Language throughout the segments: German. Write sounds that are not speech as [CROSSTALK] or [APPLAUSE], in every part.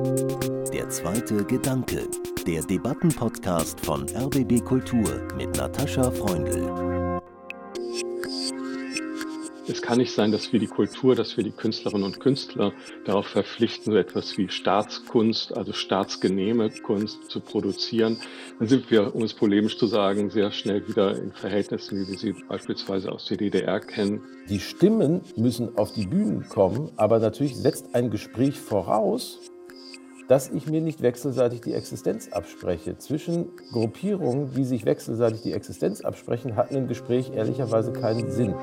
Der zweite Gedanke, der Debattenpodcast von RBB Kultur mit Natascha Freundl. Es kann nicht sein, dass wir die Kultur, dass wir die Künstlerinnen und Künstler darauf verpflichten, so etwas wie Staatskunst, also staatsgenehme Kunst zu produzieren. Dann sind wir, um es polemisch zu sagen, sehr schnell wieder in Verhältnissen, wie wir sie beispielsweise aus der DDR kennen. Die Stimmen müssen auf die Bühnen kommen, aber natürlich setzt ein Gespräch voraus, dass ich mir nicht wechselseitig die Existenz abspreche. Zwischen Gruppierungen, die sich wechselseitig die Existenz absprechen, hat ein Gespräch ehrlicherweise keinen Sinn.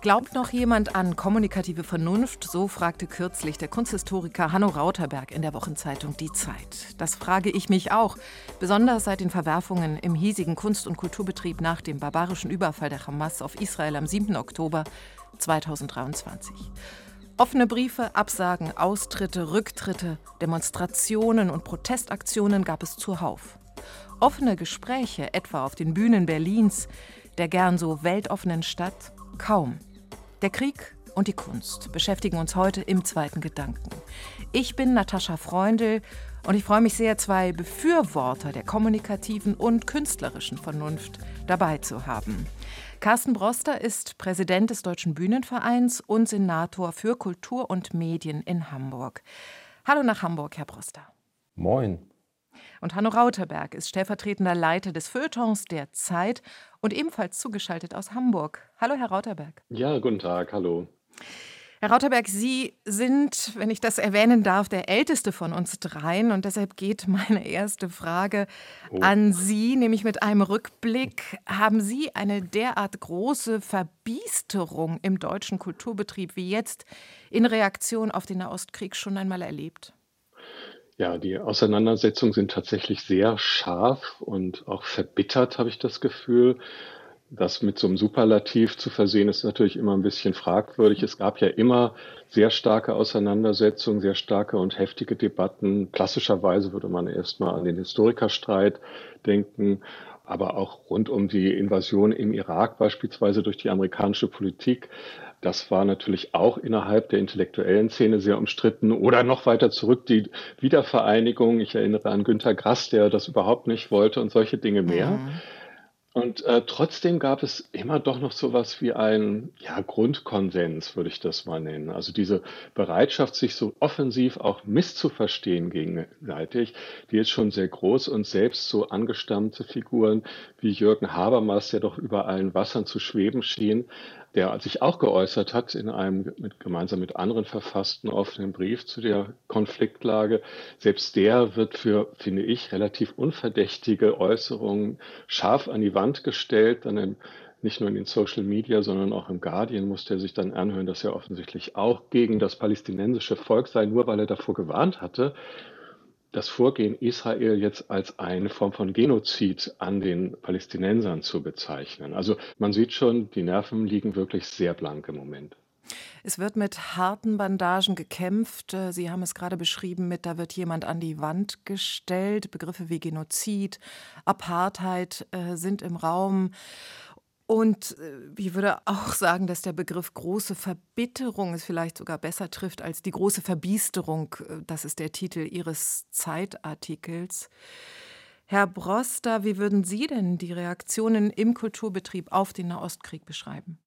Glaubt noch jemand an kommunikative Vernunft? So fragte kürzlich der Kunsthistoriker Hanno Rauterberg in der Wochenzeitung Die Zeit. Das frage ich mich auch, besonders seit den Verwerfungen im hiesigen Kunst- und Kulturbetrieb nach dem barbarischen Überfall der Hamas auf Israel am 7. Oktober 2023. Offene Briefe, Absagen, Austritte, Rücktritte, Demonstrationen und Protestaktionen gab es zuhauf. Offene Gespräche, etwa auf den Bühnen Berlins, der gern so weltoffenen Stadt, kaum. Der Krieg und die Kunst beschäftigen uns heute im zweiten Gedanken. Ich bin Natascha Freundl und ich freue mich sehr, zwei Befürworter der kommunikativen und künstlerischen Vernunft dabei zu haben. Carsten Broster ist Präsident des Deutschen Bühnenvereins und Senator für Kultur und Medien in Hamburg. Hallo nach Hamburg, Herr Broster. Moin. Und Hanno Rauterberg ist stellvertretender Leiter des Feuilletons der Zeit und ebenfalls zugeschaltet aus Hamburg. Hallo, Herr Rauterberg. Ja, guten Tag, hallo. Herr Rauterberg, Sie sind, wenn ich das erwähnen darf, der älteste von uns dreien. Und deshalb geht meine erste Frage oh. an Sie, nämlich mit einem Rückblick. Haben Sie eine derart große Verbiesterung im deutschen Kulturbetrieb wie jetzt in Reaktion auf den Nahostkrieg schon einmal erlebt? Ja, die Auseinandersetzungen sind tatsächlich sehr scharf und auch verbittert, habe ich das Gefühl. Das mit so einem Superlativ zu versehen, ist natürlich immer ein bisschen fragwürdig. Es gab ja immer sehr starke Auseinandersetzungen, sehr starke und heftige Debatten. Klassischerweise würde man erstmal an den Historikerstreit denken, aber auch rund um die Invasion im Irak beispielsweise durch die amerikanische Politik. Das war natürlich auch innerhalb der intellektuellen Szene sehr umstritten. Oder noch weiter zurück die Wiedervereinigung. Ich erinnere an Günter Grass, der das überhaupt nicht wollte und solche Dinge mehr. Mhm. Und äh, trotzdem gab es immer doch noch so was wie ein ja, Grundkonsens, würde ich das mal nennen. Also diese Bereitschaft, sich so offensiv auch misszuverstehen gegenseitig, die ist schon sehr groß und selbst so angestammte Figuren wie Jürgen Habermas, der doch über allen Wassern zu schweben schien, der sich auch geäußert hat in einem mit, gemeinsam mit anderen verfassten offenen Brief zu der Konfliktlage. Selbst der wird für, finde ich, relativ unverdächtige Äußerungen scharf an die Wand gestellt. Dann im, nicht nur in den Social Media, sondern auch im Guardian musste er sich dann anhören, dass er offensichtlich auch gegen das palästinensische Volk sei, nur weil er davor gewarnt hatte das Vorgehen Israel jetzt als eine Form von Genozid an den Palästinensern zu bezeichnen. Also man sieht schon, die Nerven liegen wirklich sehr blank im Moment. Es wird mit harten Bandagen gekämpft. Sie haben es gerade beschrieben mit, da wird jemand an die Wand gestellt. Begriffe wie Genozid, Apartheid äh, sind im Raum. Und äh, ich würde auch sagen, dass der Begriff große Verbitterung es vielleicht sogar besser trifft als die große Verbiesterung. Äh, das ist der Titel Ihres Zeitartikels. Herr Broster, wie würden Sie denn die Reaktionen im Kulturbetrieb auf den Nahostkrieg beschreiben?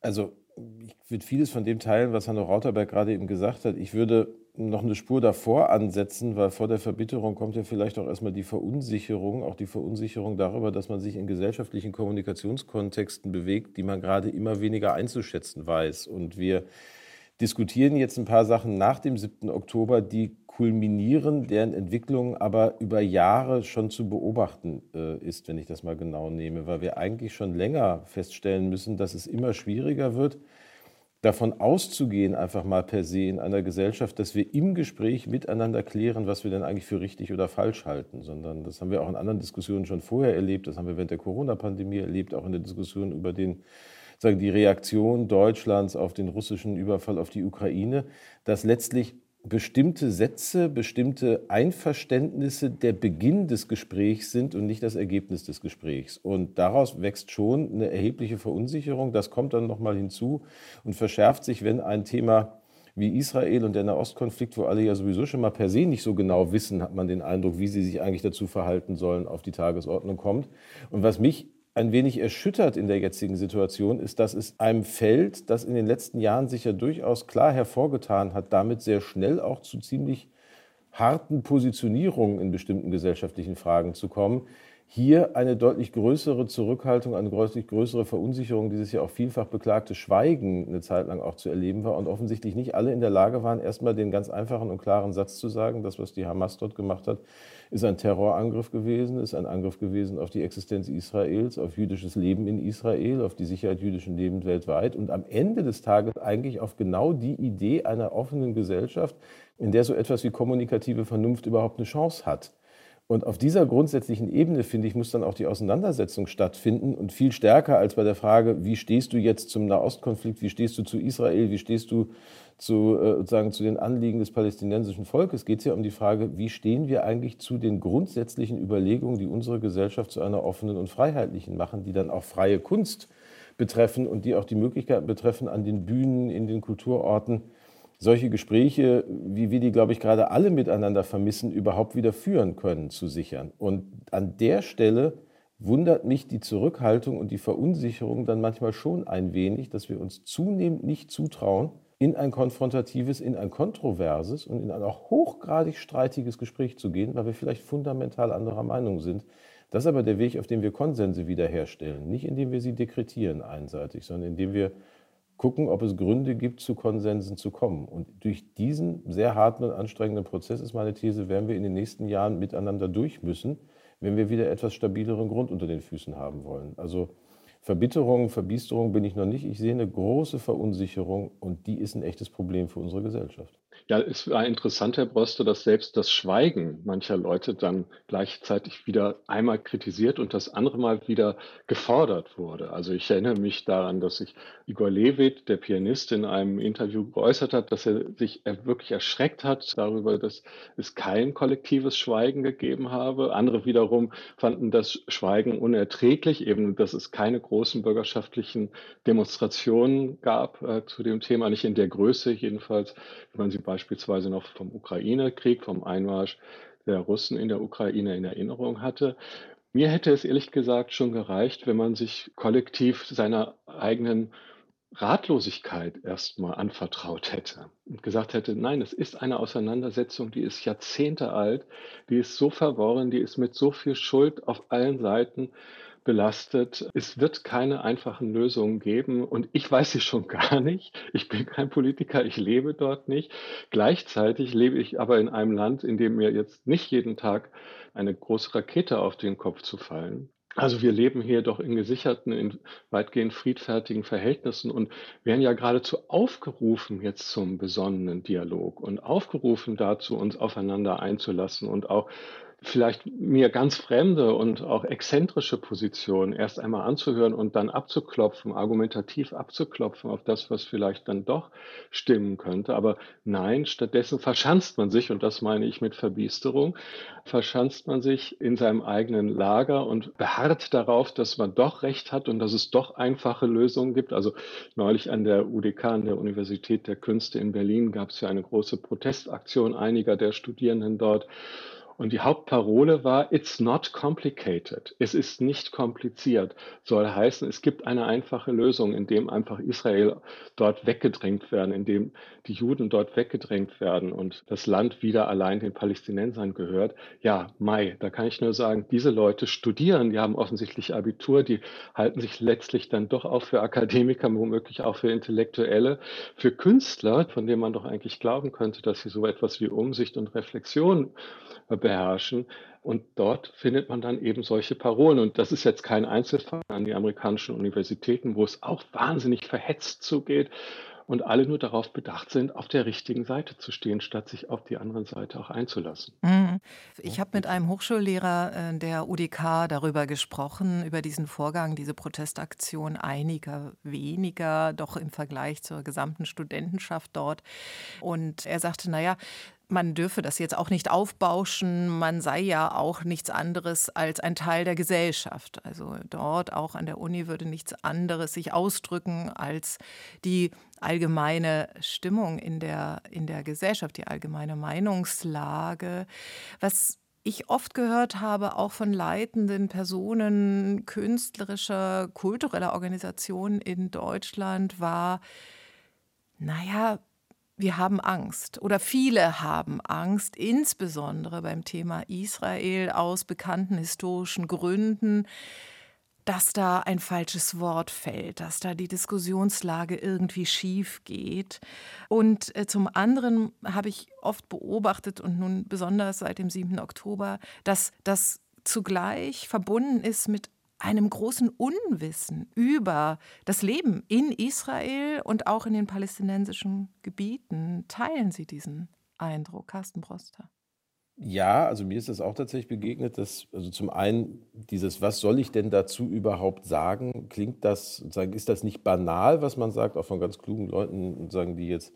Also, ich würde vieles von dem teilen, was Hanno Rauterberg gerade eben gesagt hat. Ich würde noch eine Spur davor ansetzen, weil vor der Verbitterung kommt ja vielleicht auch erstmal die Verunsicherung, auch die Verunsicherung darüber, dass man sich in gesellschaftlichen Kommunikationskontexten bewegt, die man gerade immer weniger einzuschätzen weiß. Und wir diskutieren jetzt ein paar Sachen nach dem 7. Oktober, die kulminieren, deren Entwicklung aber über Jahre schon zu beobachten äh, ist, wenn ich das mal genau nehme, weil wir eigentlich schon länger feststellen müssen, dass es immer schwieriger wird, davon auszugehen, einfach mal per se in einer Gesellschaft, dass wir im Gespräch miteinander klären, was wir denn eigentlich für richtig oder falsch halten, sondern das haben wir auch in anderen Diskussionen schon vorher erlebt, das haben wir während der Corona-Pandemie erlebt, auch in der Diskussion über den, sagen, die Reaktion Deutschlands auf den russischen Überfall auf die Ukraine, dass letztlich bestimmte Sätze, bestimmte Einverständnisse der Beginn des Gesprächs sind und nicht das Ergebnis des Gesprächs. Und daraus wächst schon eine erhebliche Verunsicherung. Das kommt dann nochmal hinzu und verschärft sich, wenn ein Thema wie Israel und der Nahostkonflikt, wo alle ja sowieso schon mal per se nicht so genau wissen, hat man den Eindruck, wie sie sich eigentlich dazu verhalten sollen, auf die Tagesordnung kommt. Und was mich ein wenig erschüttert in der jetzigen Situation, ist, dass es einem Feld, das in den letzten Jahren sich ja durchaus klar hervorgetan hat, damit sehr schnell auch zu ziemlich harten Positionierungen in bestimmten gesellschaftlichen Fragen zu kommen, hier eine deutlich größere Zurückhaltung, eine deutlich größere Verunsicherung, dieses ja auch vielfach beklagte Schweigen eine Zeit lang auch zu erleben war und offensichtlich nicht alle in der Lage waren, erstmal den ganz einfachen und klaren Satz zu sagen, das, was die Hamas dort gemacht hat, ist ein Terrorangriff gewesen, ist ein Angriff gewesen auf die Existenz Israels, auf jüdisches Leben in Israel, auf die Sicherheit jüdischen Lebens weltweit und am Ende des Tages eigentlich auf genau die Idee einer offenen Gesellschaft, in der so etwas wie kommunikative Vernunft überhaupt eine Chance hat. Und auf dieser grundsätzlichen Ebene, finde ich, muss dann auch die Auseinandersetzung stattfinden und viel stärker als bei der Frage, wie stehst du jetzt zum Nahostkonflikt, wie stehst du zu Israel, wie stehst du zu, äh, sozusagen zu den Anliegen des palästinensischen Volkes, geht es ja um die Frage, wie stehen wir eigentlich zu den grundsätzlichen Überlegungen, die unsere Gesellschaft zu einer offenen und freiheitlichen machen, die dann auch freie Kunst betreffen und die auch die Möglichkeit betreffen, an den Bühnen, in den Kulturorten, solche Gespräche, wie wir die, glaube ich, gerade alle miteinander vermissen, überhaupt wieder führen können, zu sichern. Und an der Stelle wundert mich die Zurückhaltung und die Verunsicherung dann manchmal schon ein wenig, dass wir uns zunehmend nicht zutrauen, in ein konfrontatives, in ein kontroverses und in ein auch hochgradig streitiges Gespräch zu gehen, weil wir vielleicht fundamental anderer Meinung sind. Das ist aber der Weg, auf dem wir Konsense wiederherstellen. Nicht indem wir sie dekretieren einseitig, sondern indem wir gucken, ob es Gründe gibt, zu Konsensen zu kommen. Und durch diesen sehr harten und anstrengenden Prozess ist meine These, werden wir in den nächsten Jahren miteinander durch müssen, wenn wir wieder etwas stabileren Grund unter den Füßen haben wollen. Also Verbitterung, Verbiesterung bin ich noch nicht. Ich sehe eine große Verunsicherung und die ist ein echtes Problem für unsere Gesellschaft. Ja, es war interessant, Herr Broste, dass selbst das Schweigen mancher Leute dann gleichzeitig wieder einmal kritisiert und das andere Mal wieder gefordert wurde. Also ich erinnere mich daran, dass sich Igor Levit, der Pianist, in einem Interview geäußert hat, dass er sich wirklich erschreckt hat darüber, dass es kein kollektives Schweigen gegeben habe. Andere wiederum fanden das Schweigen unerträglich, eben dass es keine großen bürgerschaftlichen Demonstrationen gab äh, zu dem Thema, nicht in der Größe jedenfalls, wie man sie beispielsweise noch vom Ukraine-Krieg, vom Einmarsch der Russen in der Ukraine in Erinnerung hatte. Mir hätte es ehrlich gesagt schon gereicht, wenn man sich kollektiv seiner eigenen Ratlosigkeit erstmal anvertraut hätte und gesagt hätte, nein, es ist eine Auseinandersetzung, die ist Jahrzehnte alt, die ist so verworren, die ist mit so viel Schuld auf allen Seiten belastet. Es wird keine einfachen Lösungen geben und ich weiß sie schon [LAUGHS] gar nicht. Ich bin kein Politiker, ich lebe dort nicht. Gleichzeitig lebe ich aber in einem Land, in dem mir jetzt nicht jeden Tag eine große Rakete auf den Kopf zu fallen. Also wir leben hier doch in gesicherten, in weitgehend friedfertigen Verhältnissen und werden ja geradezu aufgerufen jetzt zum besonnenen Dialog und aufgerufen dazu, uns aufeinander einzulassen und auch vielleicht mir ganz fremde und auch exzentrische Positionen erst einmal anzuhören und dann abzuklopfen, argumentativ abzuklopfen auf das, was vielleicht dann doch stimmen könnte. Aber nein, stattdessen verschanzt man sich, und das meine ich mit Verbiesterung, verschanzt man sich in seinem eigenen Lager und beharrt darauf, dass man doch recht hat und dass es doch einfache Lösungen gibt. Also neulich an der UDK, an der Universität der Künste in Berlin, gab es ja eine große Protestaktion einiger der Studierenden dort. Und die Hauptparole war, it's not complicated. Es ist nicht kompliziert. Soll heißen, es gibt eine einfache Lösung, indem einfach Israel dort weggedrängt werden, indem die Juden dort weggedrängt werden und das Land wieder allein den Palästinensern gehört. Ja, Mai, da kann ich nur sagen, diese Leute studieren, die haben offensichtlich Abitur, die halten sich letztlich dann doch auch für Akademiker, womöglich auch für Intellektuelle, für Künstler, von denen man doch eigentlich glauben könnte, dass sie so etwas wie Umsicht und Reflexion beherrschen. Und dort findet man dann eben solche Parolen. Und das ist jetzt kein Einzelfall an die amerikanischen Universitäten, wo es auch wahnsinnig verhetzt zugeht und alle nur darauf bedacht sind, auf der richtigen Seite zu stehen, statt sich auf die andere Seite auch einzulassen. Mhm. Ich habe mit einem Hochschullehrer äh, der UDK darüber gesprochen, über diesen Vorgang, diese Protestaktion einiger weniger, doch im Vergleich zur gesamten Studentenschaft dort. Und er sagte, naja, man dürfe das jetzt auch nicht aufbauschen, man sei ja auch nichts anderes als ein Teil der Gesellschaft. Also dort auch an der Uni würde nichts anderes sich ausdrücken als die allgemeine Stimmung in der, in der Gesellschaft, die allgemeine Meinungslage. Was ich oft gehört habe, auch von leitenden Personen künstlerischer, kultureller Organisationen in Deutschland, war, naja, wir haben Angst oder viele haben Angst, insbesondere beim Thema Israel aus bekannten historischen Gründen, dass da ein falsches Wort fällt, dass da die Diskussionslage irgendwie schief geht. Und äh, zum anderen habe ich oft beobachtet und nun besonders seit dem 7. Oktober, dass das zugleich verbunden ist mit einem großen Unwissen über das Leben in Israel und auch in den palästinensischen Gebieten. Teilen Sie diesen Eindruck, Carsten Broster? Ja, also mir ist das auch tatsächlich begegnet, dass, also zum einen dieses, was soll ich denn dazu überhaupt sagen, klingt das, ist das nicht banal, was man sagt, auch von ganz klugen Leuten, die jetzt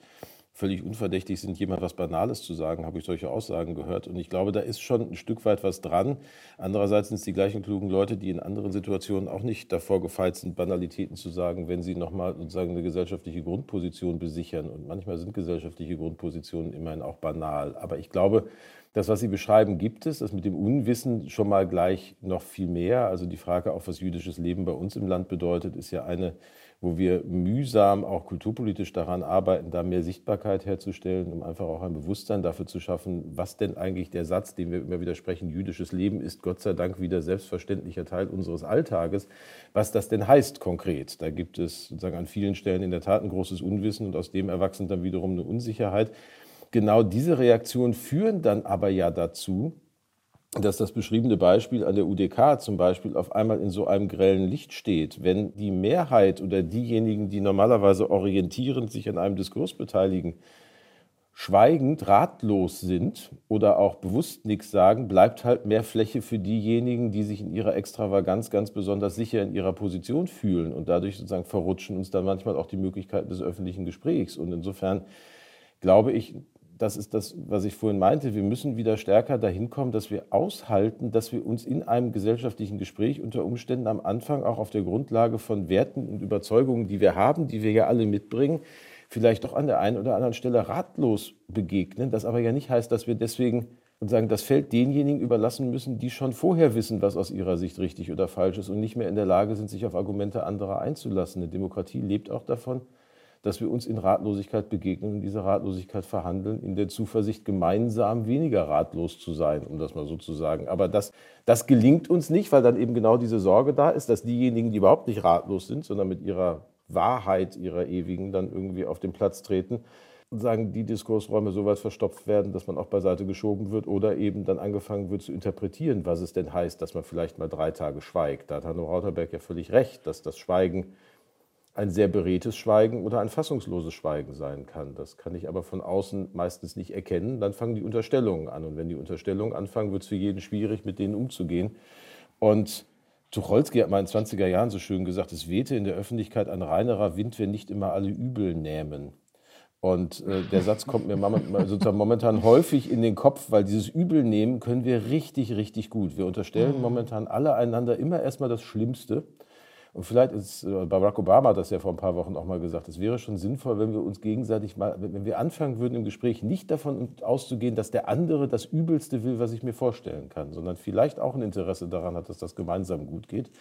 völlig unverdächtig sind, jemand was Banales zu sagen, habe ich solche Aussagen gehört. Und ich glaube, da ist schon ein Stück weit was dran. Andererseits sind es die gleichen klugen Leute, die in anderen Situationen auch nicht davor gefeit sind, Banalitäten zu sagen, wenn sie nochmal sozusagen eine gesellschaftliche Grundposition besichern. Und manchmal sind gesellschaftliche Grundpositionen immerhin auch banal. Aber ich glaube, das, was Sie beschreiben, gibt es. Das mit dem Unwissen schon mal gleich noch viel mehr. Also die Frage auch, was jüdisches Leben bei uns im Land bedeutet, ist ja eine, wo wir mühsam auch kulturpolitisch daran arbeiten, da mehr Sichtbarkeit herzustellen, um einfach auch ein Bewusstsein dafür zu schaffen, was denn eigentlich der Satz, den wir immer wieder sprechen, jüdisches Leben ist Gott sei Dank wieder selbstverständlicher Teil unseres Alltages, was das denn heißt konkret. Da gibt es sozusagen an vielen Stellen in der Tat ein großes Unwissen und aus dem erwachsen dann wiederum eine Unsicherheit genau diese Reaktionen führen dann aber ja dazu, dass das beschriebene Beispiel an der UDK zum Beispiel auf einmal in so einem grellen Licht steht. Wenn die Mehrheit oder diejenigen, die normalerweise orientierend sich an einem Diskurs beteiligen, schweigend, ratlos sind oder auch bewusst nichts sagen, bleibt halt mehr Fläche für diejenigen, die sich in ihrer Extravaganz ganz besonders sicher in ihrer Position fühlen. Und dadurch sozusagen verrutschen uns dann manchmal auch die Möglichkeiten des öffentlichen Gesprächs. Und insofern glaube ich, das ist das, was ich vorhin meinte, wir müssen wieder stärker dahin kommen, dass wir aushalten, dass wir uns in einem gesellschaftlichen Gespräch unter Umständen am Anfang auch auf der Grundlage von Werten und Überzeugungen, die wir haben, die wir ja alle mitbringen, vielleicht doch an der einen oder anderen Stelle ratlos begegnen. Das aber ja nicht heißt, dass wir deswegen sagen, das Feld denjenigen überlassen müssen, die schon vorher wissen, was aus ihrer Sicht richtig oder falsch ist und nicht mehr in der Lage sind, sich auf Argumente anderer einzulassen. Eine Demokratie lebt auch davon, dass wir uns in Ratlosigkeit begegnen und diese Ratlosigkeit verhandeln, in der Zuversicht, gemeinsam weniger ratlos zu sein, um das mal so zu sagen. Aber das, das gelingt uns nicht, weil dann eben genau diese Sorge da ist, dass diejenigen, die überhaupt nicht ratlos sind, sondern mit ihrer Wahrheit, ihrer ewigen, dann irgendwie auf den Platz treten und sagen, die Diskursräume so weit verstopft werden, dass man auch beiseite geschoben wird oder eben dann angefangen wird zu interpretieren, was es denn heißt, dass man vielleicht mal drei Tage schweigt. Da hat Hanno Rauterberg ja völlig recht, dass das Schweigen ein sehr beredtes Schweigen oder ein fassungsloses Schweigen sein kann. Das kann ich aber von außen meistens nicht erkennen. Dann fangen die Unterstellungen an. Und wenn die Unterstellungen anfangen, wird es für jeden schwierig, mit denen umzugehen. Und Tucholsky hat mal in den 20er Jahren so schön gesagt, es wehte in der Öffentlichkeit ein reinerer Wind, wenn nicht immer alle übel nähmen. Und äh, der Satz kommt mir [LAUGHS] sozusagen momentan häufig in den Kopf, weil dieses Übelnehmen können wir richtig, richtig gut. Wir unterstellen mhm. momentan alle einander immer erstmal das Schlimmste. Und vielleicht ist, äh, Barack Obama hat das ja vor ein paar Wochen auch mal gesagt, es wäre schon sinnvoll, wenn wir uns gegenseitig mal, wenn wir anfangen würden im Gespräch nicht davon auszugehen, dass der andere das Übelste will, was ich mir vorstellen kann, sondern vielleicht auch ein Interesse daran hat, dass das gemeinsam gut geht.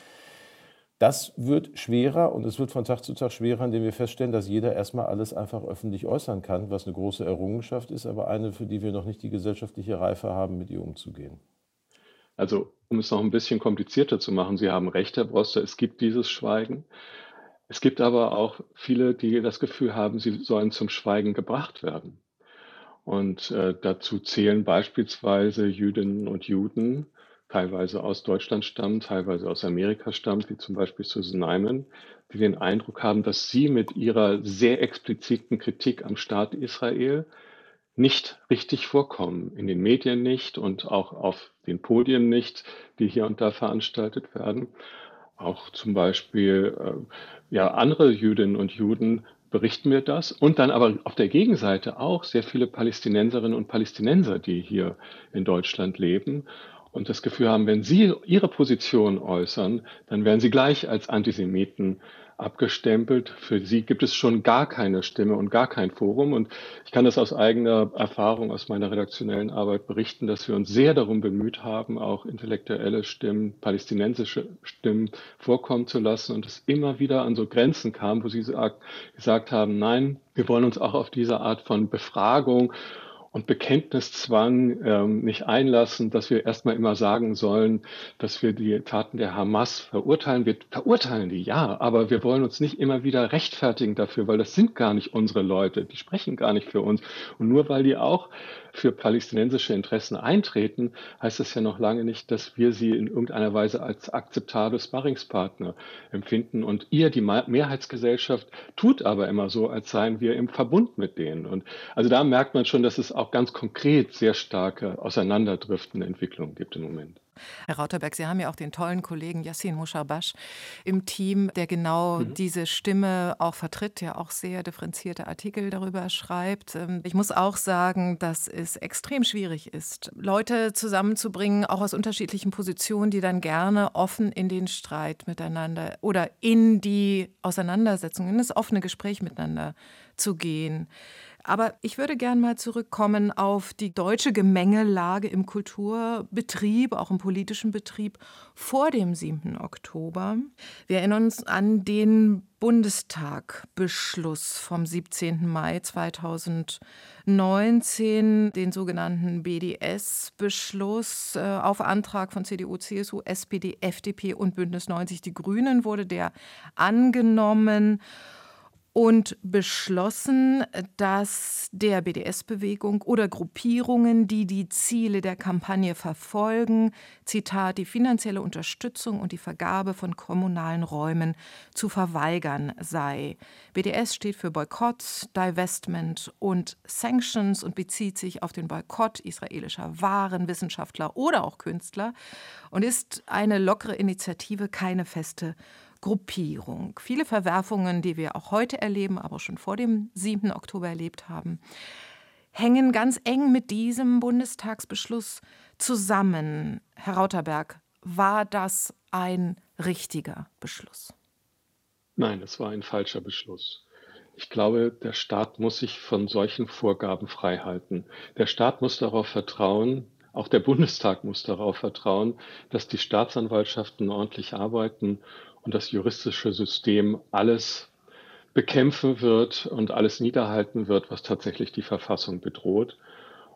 Das wird schwerer und es wird von Tag zu Tag schwerer, indem wir feststellen, dass jeder erstmal alles einfach öffentlich äußern kann, was eine große Errungenschaft ist, aber eine, für die wir noch nicht die gesellschaftliche Reife haben, mit ihr umzugehen. Also, um es noch ein bisschen komplizierter zu machen, Sie haben recht, Herr Broster, es gibt dieses Schweigen. Es gibt aber auch viele, die das Gefühl haben, sie sollen zum Schweigen gebracht werden. Und äh, dazu zählen beispielsweise Jüdinnen und Juden, teilweise aus Deutschland stammen, teilweise aus Amerika stammt, wie zum Beispiel Susan Nyman, die den Eindruck haben, dass sie mit ihrer sehr expliziten Kritik am Staat Israel nicht richtig vorkommen, in den Medien nicht und auch auf den Podien nicht, die hier und da veranstaltet werden. Auch zum Beispiel äh, ja, andere Jüdinnen und Juden berichten mir das. Und dann aber auf der Gegenseite auch sehr viele Palästinenserinnen und Palästinenser, die hier in Deutschland leben und das Gefühl haben, wenn sie ihre Position äußern, dann werden sie gleich als Antisemiten abgestempelt. Für sie gibt es schon gar keine Stimme und gar kein Forum. Und ich kann das aus eigener Erfahrung, aus meiner redaktionellen Arbeit berichten, dass wir uns sehr darum bemüht haben, auch intellektuelle Stimmen, palästinensische Stimmen vorkommen zu lassen und es immer wieder an so Grenzen kam, wo sie gesagt haben, nein, wir wollen uns auch auf diese Art von Befragung und Bekenntniszwang ähm, nicht einlassen, dass wir erstmal immer sagen sollen, dass wir die Taten der Hamas verurteilen. Wir verurteilen die, ja, aber wir wollen uns nicht immer wieder rechtfertigen dafür, weil das sind gar nicht unsere Leute, die sprechen gar nicht für uns. Und nur weil die auch für palästinensische Interessen eintreten, heißt das ja noch lange nicht, dass wir sie in irgendeiner Weise als akzeptable Sparringspartner empfinden. Und ihr, die Mehrheitsgesellschaft, tut aber immer so, als seien wir im Verbund mit denen. Und also da merkt man schon, dass es auch ganz konkret sehr starke auseinanderdriftende Entwicklungen gibt im Moment. Herr Rauterberg, Sie haben ja auch den tollen Kollegen Yassin Musharbash im Team, der genau mhm. diese Stimme auch vertritt, der auch sehr differenzierte Artikel darüber schreibt. Ähm, ich muss auch sagen, dass es extrem schwierig ist, Leute zusammenzubringen, auch aus unterschiedlichen Positionen, die dann gerne offen in den Streit miteinander oder in die Auseinandersetzung, in das offene Gespräch miteinander zu gehen. Aber ich würde gern mal zurückkommen auf die deutsche Gemengelage im Kulturbetrieb, auch im politischen Betrieb vor dem 7. Oktober. Wir erinnern uns an den Bundestagbeschluss vom 17. Mai 2019, den sogenannten BDS-Beschluss. Äh, auf Antrag von CDU, CSU, SPD, FDP und Bündnis 90 Die Grünen wurde der angenommen und beschlossen, dass der BDS-Bewegung oder Gruppierungen, die die Ziele der Kampagne verfolgen, Zitat, die finanzielle Unterstützung und die Vergabe von kommunalen Räumen zu verweigern sei. BDS steht für Boykott, Divestment und Sanctions und bezieht sich auf den Boykott israelischer Waren, Wissenschaftler oder auch Künstler und ist eine lockere Initiative, keine feste Gruppierung. Viele Verwerfungen, die wir auch heute erleben, aber schon vor dem 7. Oktober erlebt haben, hängen ganz eng mit diesem Bundestagsbeschluss zusammen. Herr Rauterberg, war das ein richtiger Beschluss? Nein, es war ein falscher Beschluss. Ich glaube, der Staat muss sich von solchen Vorgaben freihalten. Der Staat muss darauf vertrauen, auch der Bundestag muss darauf vertrauen, dass die Staatsanwaltschaften ordentlich arbeiten und das juristische System alles bekämpfen wird und alles niederhalten wird, was tatsächlich die Verfassung bedroht.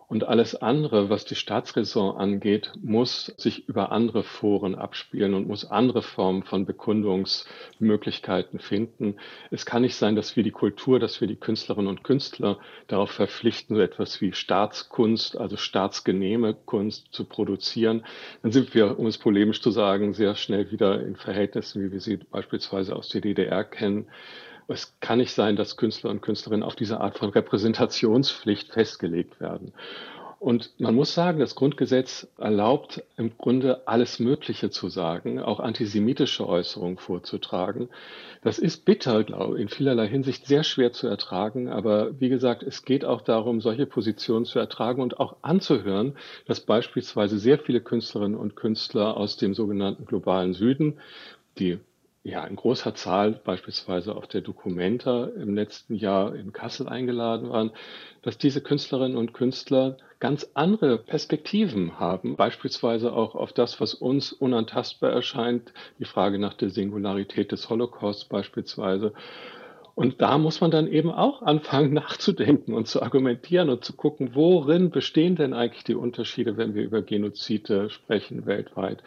Und alles andere, was die Staatsräson angeht, muss sich über andere Foren abspielen und muss andere Formen von Bekundungsmöglichkeiten finden. Es kann nicht sein, dass wir die Kultur, dass wir die Künstlerinnen und Künstler darauf verpflichten, so etwas wie Staatskunst, also staatsgenehme Kunst zu produzieren. Dann sind wir, um es polemisch zu sagen, sehr schnell wieder in Verhältnissen, wie wir sie beispielsweise aus der DDR kennen es kann nicht sein, dass Künstler und Künstlerinnen auf diese Art von Repräsentationspflicht festgelegt werden. Und man muss sagen, das Grundgesetz erlaubt im Grunde alles Mögliche zu sagen, auch antisemitische Äußerungen vorzutragen. Das ist bitter, glaube ich, in vielerlei Hinsicht sehr schwer zu ertragen. Aber wie gesagt, es geht auch darum, solche Positionen zu ertragen und auch anzuhören, dass beispielsweise sehr viele Künstlerinnen und Künstler aus dem sogenannten globalen Süden, die ja, in großer Zahl beispielsweise auf der Documenta im letzten Jahr in Kassel eingeladen waren, dass diese Künstlerinnen und Künstler ganz andere Perspektiven haben, beispielsweise auch auf das, was uns unantastbar erscheint, die Frage nach der Singularität des Holocaust beispielsweise und da muss man dann eben auch anfangen [LAUGHS] nachzudenken und zu argumentieren und zu gucken, worin bestehen denn eigentlich die Unterschiede, wenn wir über Genozide sprechen weltweit.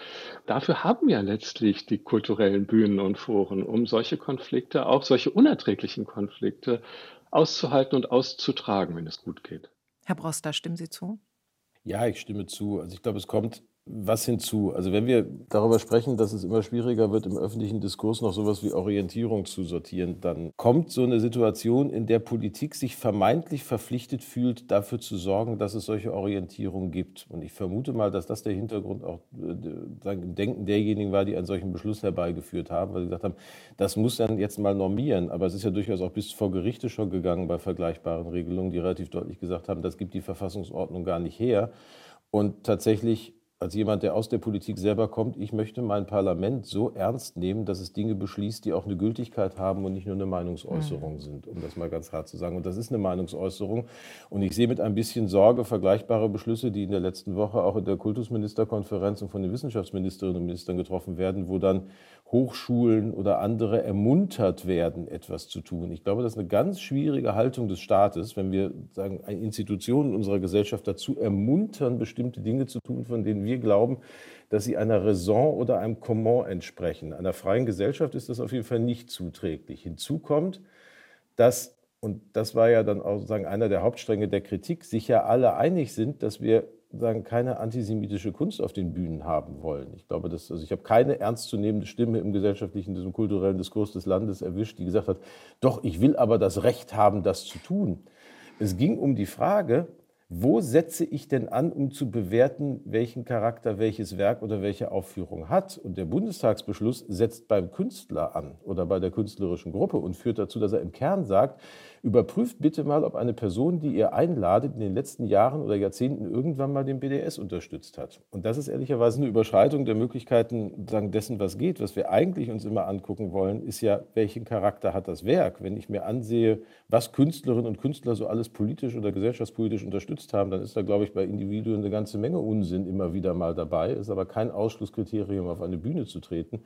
Dafür haben wir letztlich die kulturellen Bühnen und Foren, um solche Konflikte, auch solche unerträglichen Konflikte auszuhalten und auszutragen, wenn es gut geht. Herr Broster, stimmen Sie zu? Ja, ich stimme zu. Also ich glaube, es kommt was hinzu. Also wenn wir darüber sprechen, dass es immer schwieriger wird, im öffentlichen Diskurs noch sowas wie Orientierung zu sortieren, dann kommt so eine Situation, in der Politik sich vermeintlich verpflichtet fühlt, dafür zu sorgen, dass es solche Orientierung gibt. Und ich vermute mal, dass das der Hintergrund auch äh, im Denken derjenigen war, die einen solchen Beschluss herbeigeführt haben, weil sie gesagt haben, das muss dann jetzt mal normieren. Aber es ist ja durchaus auch bis vor Gerichte schon gegangen bei vergleichbaren Regelungen, die relativ deutlich gesagt haben, das gibt die Verfassungsordnung gar nicht her. Und tatsächlich als jemand, der aus der Politik selber kommt, ich möchte mein Parlament so ernst nehmen, dass es Dinge beschließt, die auch eine Gültigkeit haben und nicht nur eine Meinungsäußerung mhm. sind, um das mal ganz hart zu sagen. Und das ist eine Meinungsäußerung. Und ich sehe mit ein bisschen Sorge vergleichbare Beschlüsse, die in der letzten Woche auch in der Kultusministerkonferenz und von den Wissenschaftsministerinnen und Ministern getroffen werden, wo dann Hochschulen oder andere ermuntert werden, etwas zu tun. Ich glaube, das ist eine ganz schwierige Haltung des Staates, wenn wir sagen, Institutionen unserer Gesellschaft dazu ermuntern, bestimmte Dinge zu tun, von denen wir glauben, dass sie einer Raison oder einem Comment entsprechen. Einer freien Gesellschaft ist das auf jeden Fall nicht zuträglich. Hinzu kommt, dass, und das war ja dann auch sozusagen einer der Hauptstränge der Kritik, sich ja alle einig sind, dass wir sagen, keine antisemitische Kunst auf den Bühnen haben wollen. Ich glaube, dass, also ich habe keine ernstzunehmende Stimme im gesellschaftlichen, diesem kulturellen Diskurs des Landes erwischt, die gesagt hat, doch, ich will aber das Recht haben, das zu tun. Es ging um die Frage, wo setze ich denn an, um zu bewerten, welchen Charakter welches Werk oder welche Aufführung hat? Und der Bundestagsbeschluss setzt beim Künstler an oder bei der künstlerischen Gruppe und führt dazu, dass er im Kern sagt, Überprüft bitte mal, ob eine Person, die ihr einladet, in den letzten Jahren oder Jahrzehnten irgendwann mal den BDS unterstützt hat. Und das ist ehrlicherweise eine Überschreitung der Möglichkeiten sagen, dessen, was geht. Was wir eigentlich uns immer angucken wollen, ist ja, welchen Charakter hat das Werk? Wenn ich mir ansehe, was Künstlerinnen und Künstler so alles politisch oder gesellschaftspolitisch unterstützt haben, dann ist da, glaube ich, bei Individuen eine ganze Menge Unsinn immer wieder mal dabei. Ist aber kein Ausschlusskriterium, auf eine Bühne zu treten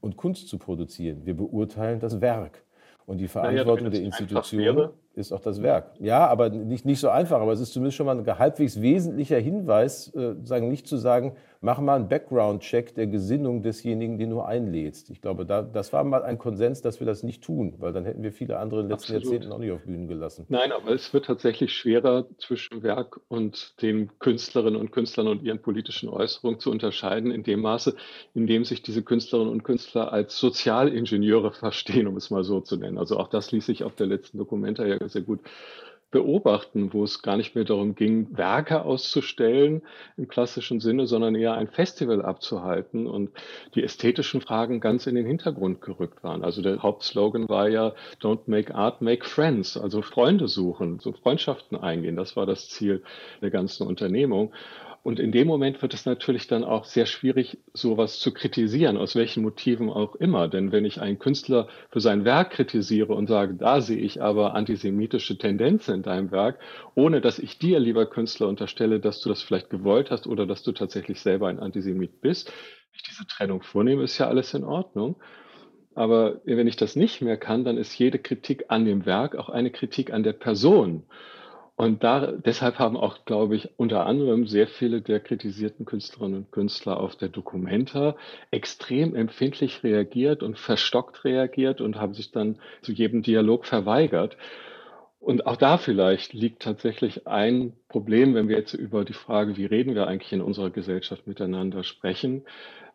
und Kunst zu produzieren. Wir beurteilen das Werk. Und die Verantwortung naja, der Institution ist auch das Werk. Ja, aber nicht, nicht so einfach. Aber es ist zumindest schon mal ein halbwegs wesentlicher Hinweis, äh, sagen, nicht zu sagen, mach mal einen Background-Check der Gesinnung desjenigen, den du einlädst. Ich glaube, da, das war mal ein Konsens, dass wir das nicht tun, weil dann hätten wir viele andere in den letzten Absolut. Jahrzehnten auch nicht auf Bühnen gelassen. Nein, aber es wird tatsächlich schwerer zwischen Werk und den Künstlerinnen und Künstlern und ihren politischen Äußerungen zu unterscheiden, in dem Maße, in dem sich diese Künstlerinnen und Künstler als Sozialingenieure verstehen, um es mal so zu nennen. Also auch das ließ sich auf der letzten Dokumenta ja sehr gut beobachten, wo es gar nicht mehr darum ging, Werke auszustellen im klassischen Sinne, sondern eher ein Festival abzuhalten und die ästhetischen Fragen ganz in den Hintergrund gerückt waren. Also der Hauptslogan war ja Don't make art, make friends, also Freunde suchen, so Freundschaften eingehen. Das war das Ziel der ganzen Unternehmung. Und in dem Moment wird es natürlich dann auch sehr schwierig, sowas zu kritisieren, aus welchen Motiven auch immer. Denn wenn ich einen Künstler für sein Werk kritisiere und sage, da sehe ich aber antisemitische Tendenzen in deinem Werk, ohne dass ich dir, lieber Künstler, unterstelle, dass du das vielleicht gewollt hast oder dass du tatsächlich selber ein Antisemit bist, wenn ich diese Trennung vornehme, ist ja alles in Ordnung. Aber wenn ich das nicht mehr kann, dann ist jede Kritik an dem Werk auch eine Kritik an der Person. Und da, deshalb haben auch, glaube ich, unter anderem sehr viele der kritisierten Künstlerinnen und Künstler auf der Documenta extrem empfindlich reagiert und verstockt reagiert und haben sich dann zu jedem Dialog verweigert. Und auch da vielleicht liegt tatsächlich ein Problem, wenn wir jetzt über die Frage, wie reden wir eigentlich in unserer Gesellschaft miteinander sprechen,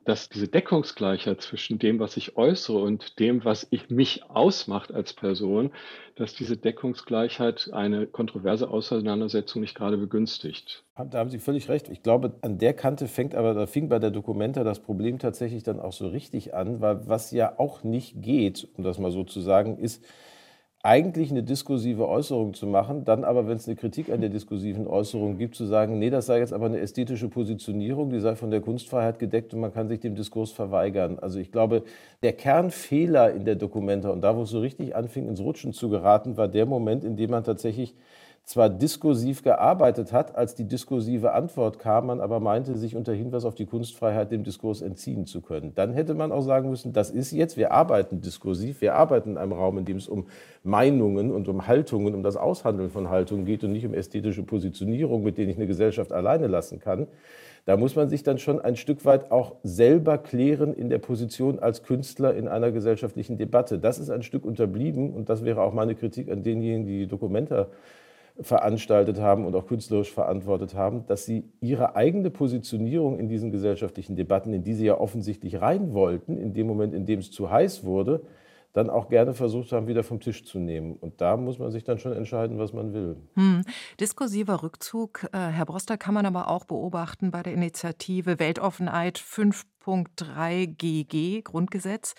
dass diese Deckungsgleichheit zwischen dem, was ich äußere und dem, was ich mich ausmacht als Person, dass diese Deckungsgleichheit eine kontroverse Auseinandersetzung nicht gerade begünstigt. Da haben Sie völlig recht. Ich glaube, an der Kante fängt aber, da fing bei der Dokumenta das Problem tatsächlich dann auch so richtig an, weil was ja auch nicht geht, um das mal so zu sagen, ist, eigentlich eine diskursive Äußerung zu machen, dann aber, wenn es eine Kritik an der diskursiven Äußerung gibt, zu sagen, nee, das sei jetzt aber eine ästhetische Positionierung, die sei von der Kunstfreiheit gedeckt und man kann sich dem Diskurs verweigern. Also ich glaube, der Kernfehler in der Dokumenta und da, wo es so richtig anfing, ins Rutschen zu geraten, war der Moment, in dem man tatsächlich zwar diskursiv gearbeitet hat, als die diskursive Antwort kam, man aber meinte, sich unter Hinweis auf die Kunstfreiheit dem Diskurs entziehen zu können. Dann hätte man auch sagen müssen, das ist jetzt, wir arbeiten diskursiv, wir arbeiten in einem Raum, in dem es um Meinungen und um Haltungen, um das Aushandeln von Haltungen geht und nicht um ästhetische Positionierung, mit denen ich eine Gesellschaft alleine lassen kann. Da muss man sich dann schon ein Stück weit auch selber klären in der Position als Künstler in einer gesellschaftlichen Debatte. Das ist ein Stück unterblieben und das wäre auch meine Kritik an denjenigen, die Dokumente veranstaltet haben und auch künstlerisch verantwortet haben, dass sie ihre eigene Positionierung in diesen gesellschaftlichen Debatten, in die sie ja offensichtlich rein wollten, in dem Moment, in dem es zu heiß wurde, dann auch gerne versucht haben, wieder vom Tisch zu nehmen. Und da muss man sich dann schon entscheiden, was man will. Hm. Diskursiver Rückzug, äh, Herr Broster, kann man aber auch beobachten bei der Initiative Weltoffenheit 5.3 GG, Grundgesetz.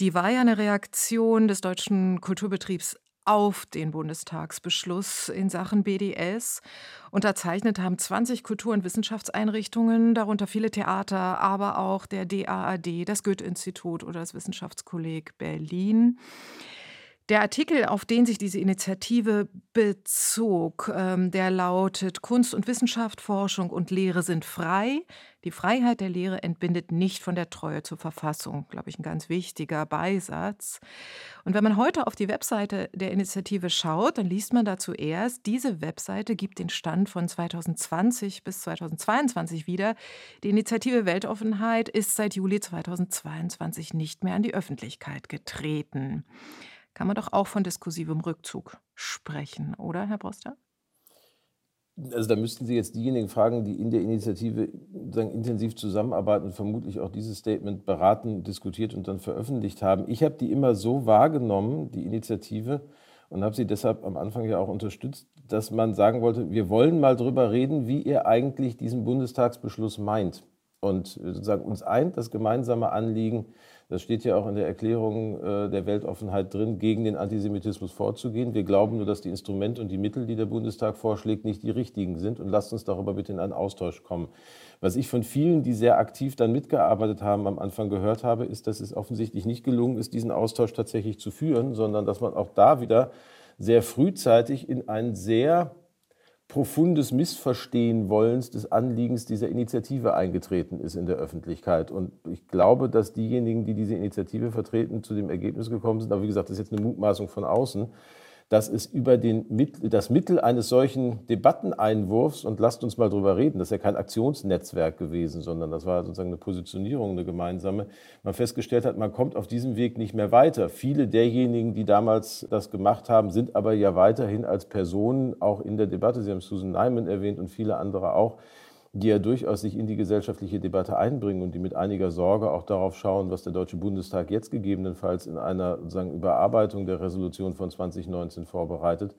Die war ja eine Reaktion des deutschen Kulturbetriebs auf den Bundestagsbeschluss in Sachen BDS. Unterzeichnet haben 20 Kultur- und Wissenschaftseinrichtungen, darunter viele Theater, aber auch der DAAD, das Goethe-Institut oder das Wissenschaftskolleg Berlin. Der Artikel, auf den sich diese Initiative bezog, ähm, der lautet Kunst und Wissenschaft, Forschung und Lehre sind frei. Die Freiheit der Lehre entbindet nicht von der Treue zur Verfassung, glaube ich, ein ganz wichtiger Beisatz. Und wenn man heute auf die Webseite der Initiative schaut, dann liest man da zuerst, diese Webseite gibt den Stand von 2020 bis 2022 wieder. Die Initiative Weltoffenheit ist seit Juli 2022 nicht mehr an die Öffentlichkeit getreten kann man doch auch von diskursivem Rückzug sprechen, oder, Herr Broster? Also da müssten Sie jetzt diejenigen fragen, die in der Initiative sagen, intensiv zusammenarbeiten und vermutlich auch dieses Statement beraten, diskutiert und dann veröffentlicht haben. Ich habe die immer so wahrgenommen, die Initiative, und habe sie deshalb am Anfang ja auch unterstützt, dass man sagen wollte, wir wollen mal drüber reden, wie ihr eigentlich diesen Bundestagsbeschluss meint. Und sozusagen uns eint das gemeinsame Anliegen, das steht ja auch in der Erklärung äh, der Weltoffenheit drin, gegen den Antisemitismus vorzugehen. Wir glauben nur, dass die Instrumente und die Mittel, die der Bundestag vorschlägt, nicht die richtigen sind. Und lasst uns darüber bitte in einen Austausch kommen. Was ich von vielen, die sehr aktiv dann mitgearbeitet haben, am Anfang gehört habe, ist, dass es offensichtlich nicht gelungen ist, diesen Austausch tatsächlich zu führen, sondern dass man auch da wieder sehr frühzeitig in einen sehr profundes Missverstehen wollens des Anliegens dieser Initiative eingetreten ist in der Öffentlichkeit. Und ich glaube, dass diejenigen, die diese Initiative vertreten, zu dem Ergebnis gekommen sind, aber wie gesagt, das ist jetzt eine Mutmaßung von außen, dass es über den, das Mittel eines solchen Debatteneinwurfs, und lasst uns mal drüber reden, das ist ja kein Aktionsnetzwerk gewesen, sondern das war sozusagen eine Positionierung, eine gemeinsame, man festgestellt hat, man kommt auf diesem Weg nicht mehr weiter. Viele derjenigen, die damals das gemacht haben, sind aber ja weiterhin als Personen auch in der Debatte, Sie haben Susan Nyman erwähnt und viele andere auch, die ja durchaus sich in die gesellschaftliche Debatte einbringen und die mit einiger Sorge auch darauf schauen, was der Deutsche Bundestag jetzt gegebenenfalls in einer sozusagen Überarbeitung der Resolution von 2019 vorbereitet,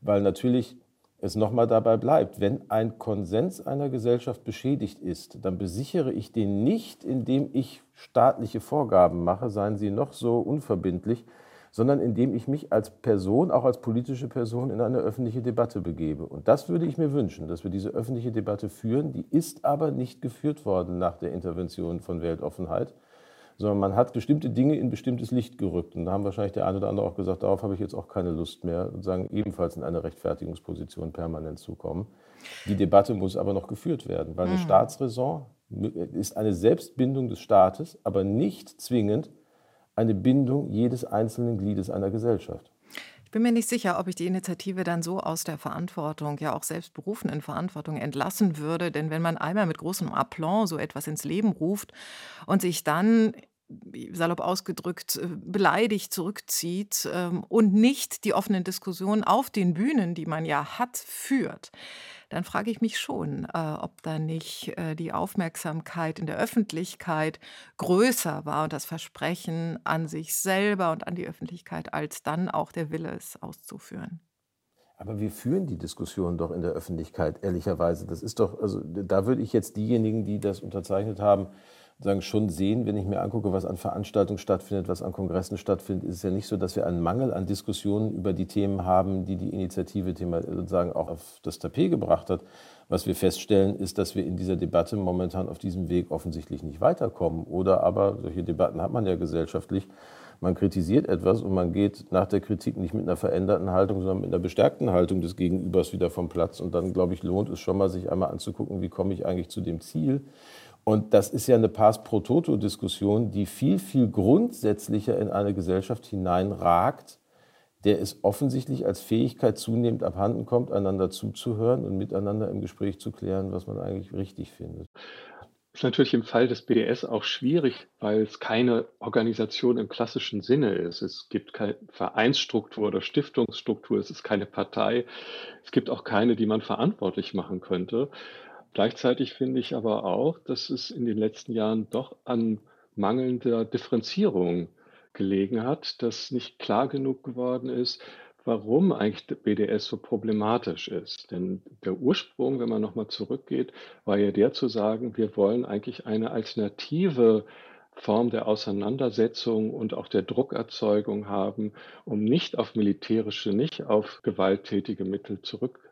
weil natürlich es nochmal dabei bleibt, wenn ein Konsens einer Gesellschaft beschädigt ist, dann besichere ich den nicht, indem ich staatliche Vorgaben mache, seien sie noch so unverbindlich, sondern indem ich mich als Person, auch als politische Person, in eine öffentliche Debatte begebe. Und das würde ich mir wünschen, dass wir diese öffentliche Debatte führen. Die ist aber nicht geführt worden nach der Intervention von Weltoffenheit, sondern man hat bestimmte Dinge in bestimmtes Licht gerückt. Und da haben wahrscheinlich der eine oder andere auch gesagt, darauf habe ich jetzt auch keine Lust mehr, und sagen ebenfalls in eine Rechtfertigungsposition permanent zu kommen. Die Debatte muss aber noch geführt werden, weil eine mhm. Staatsräson ist eine Selbstbindung des Staates, aber nicht zwingend eine Bindung jedes einzelnen Gliedes einer Gesellschaft. Ich bin mir nicht sicher, ob ich die Initiative dann so aus der Verantwortung, ja auch selbst berufenen Verantwortung entlassen würde. Denn wenn man einmal mit großem Aplomb so etwas ins Leben ruft und sich dann salopp ausgedrückt, äh, beleidigt zurückzieht ähm, und nicht die offenen Diskussionen auf den Bühnen, die man ja hat, führt, dann frage ich mich schon, äh, ob da nicht äh, die Aufmerksamkeit in der Öffentlichkeit größer war und das Versprechen an sich selber und an die Öffentlichkeit, als dann auch der Wille, es auszuführen. Aber wir führen die Diskussion doch in der Öffentlichkeit, ehrlicherweise. Das ist doch, also da würde ich jetzt diejenigen, die das unterzeichnet haben, sagen, schon sehen, wenn ich mir angucke, was an Veranstaltungen stattfindet, was an Kongressen stattfindet, ist es ja nicht so, dass wir einen Mangel an Diskussionen über die Themen haben, die die Initiative sozusagen auch auf das Tapet gebracht hat. Was wir feststellen, ist, dass wir in dieser Debatte momentan auf diesem Weg offensichtlich nicht weiterkommen. Oder aber, solche Debatten hat man ja gesellschaftlich, man kritisiert etwas und man geht nach der Kritik nicht mit einer veränderten Haltung, sondern mit einer bestärkten Haltung des Gegenübers wieder vom Platz. Und dann, glaube ich, lohnt es schon mal, sich einmal anzugucken, wie komme ich eigentlich zu dem Ziel, und das ist ja eine Pars pro Toto-Diskussion, die viel, viel grundsätzlicher in eine Gesellschaft hineinragt, der es offensichtlich als Fähigkeit zunehmend abhanden kommt, einander zuzuhören und miteinander im Gespräch zu klären, was man eigentlich richtig findet. ist natürlich im Fall des BDS auch schwierig, weil es keine Organisation im klassischen Sinne ist. Es gibt keine Vereinsstruktur oder Stiftungsstruktur, es ist keine Partei, es gibt auch keine, die man verantwortlich machen könnte. Gleichzeitig finde ich aber auch, dass es in den letzten Jahren doch an mangelnder Differenzierung gelegen hat, dass nicht klar genug geworden ist, warum eigentlich BDS so problematisch ist. Denn der Ursprung, wenn man nochmal zurückgeht, war ja der zu sagen, wir wollen eigentlich eine alternative Form der Auseinandersetzung und auch der Druckerzeugung haben, um nicht auf militärische, nicht auf gewalttätige Mittel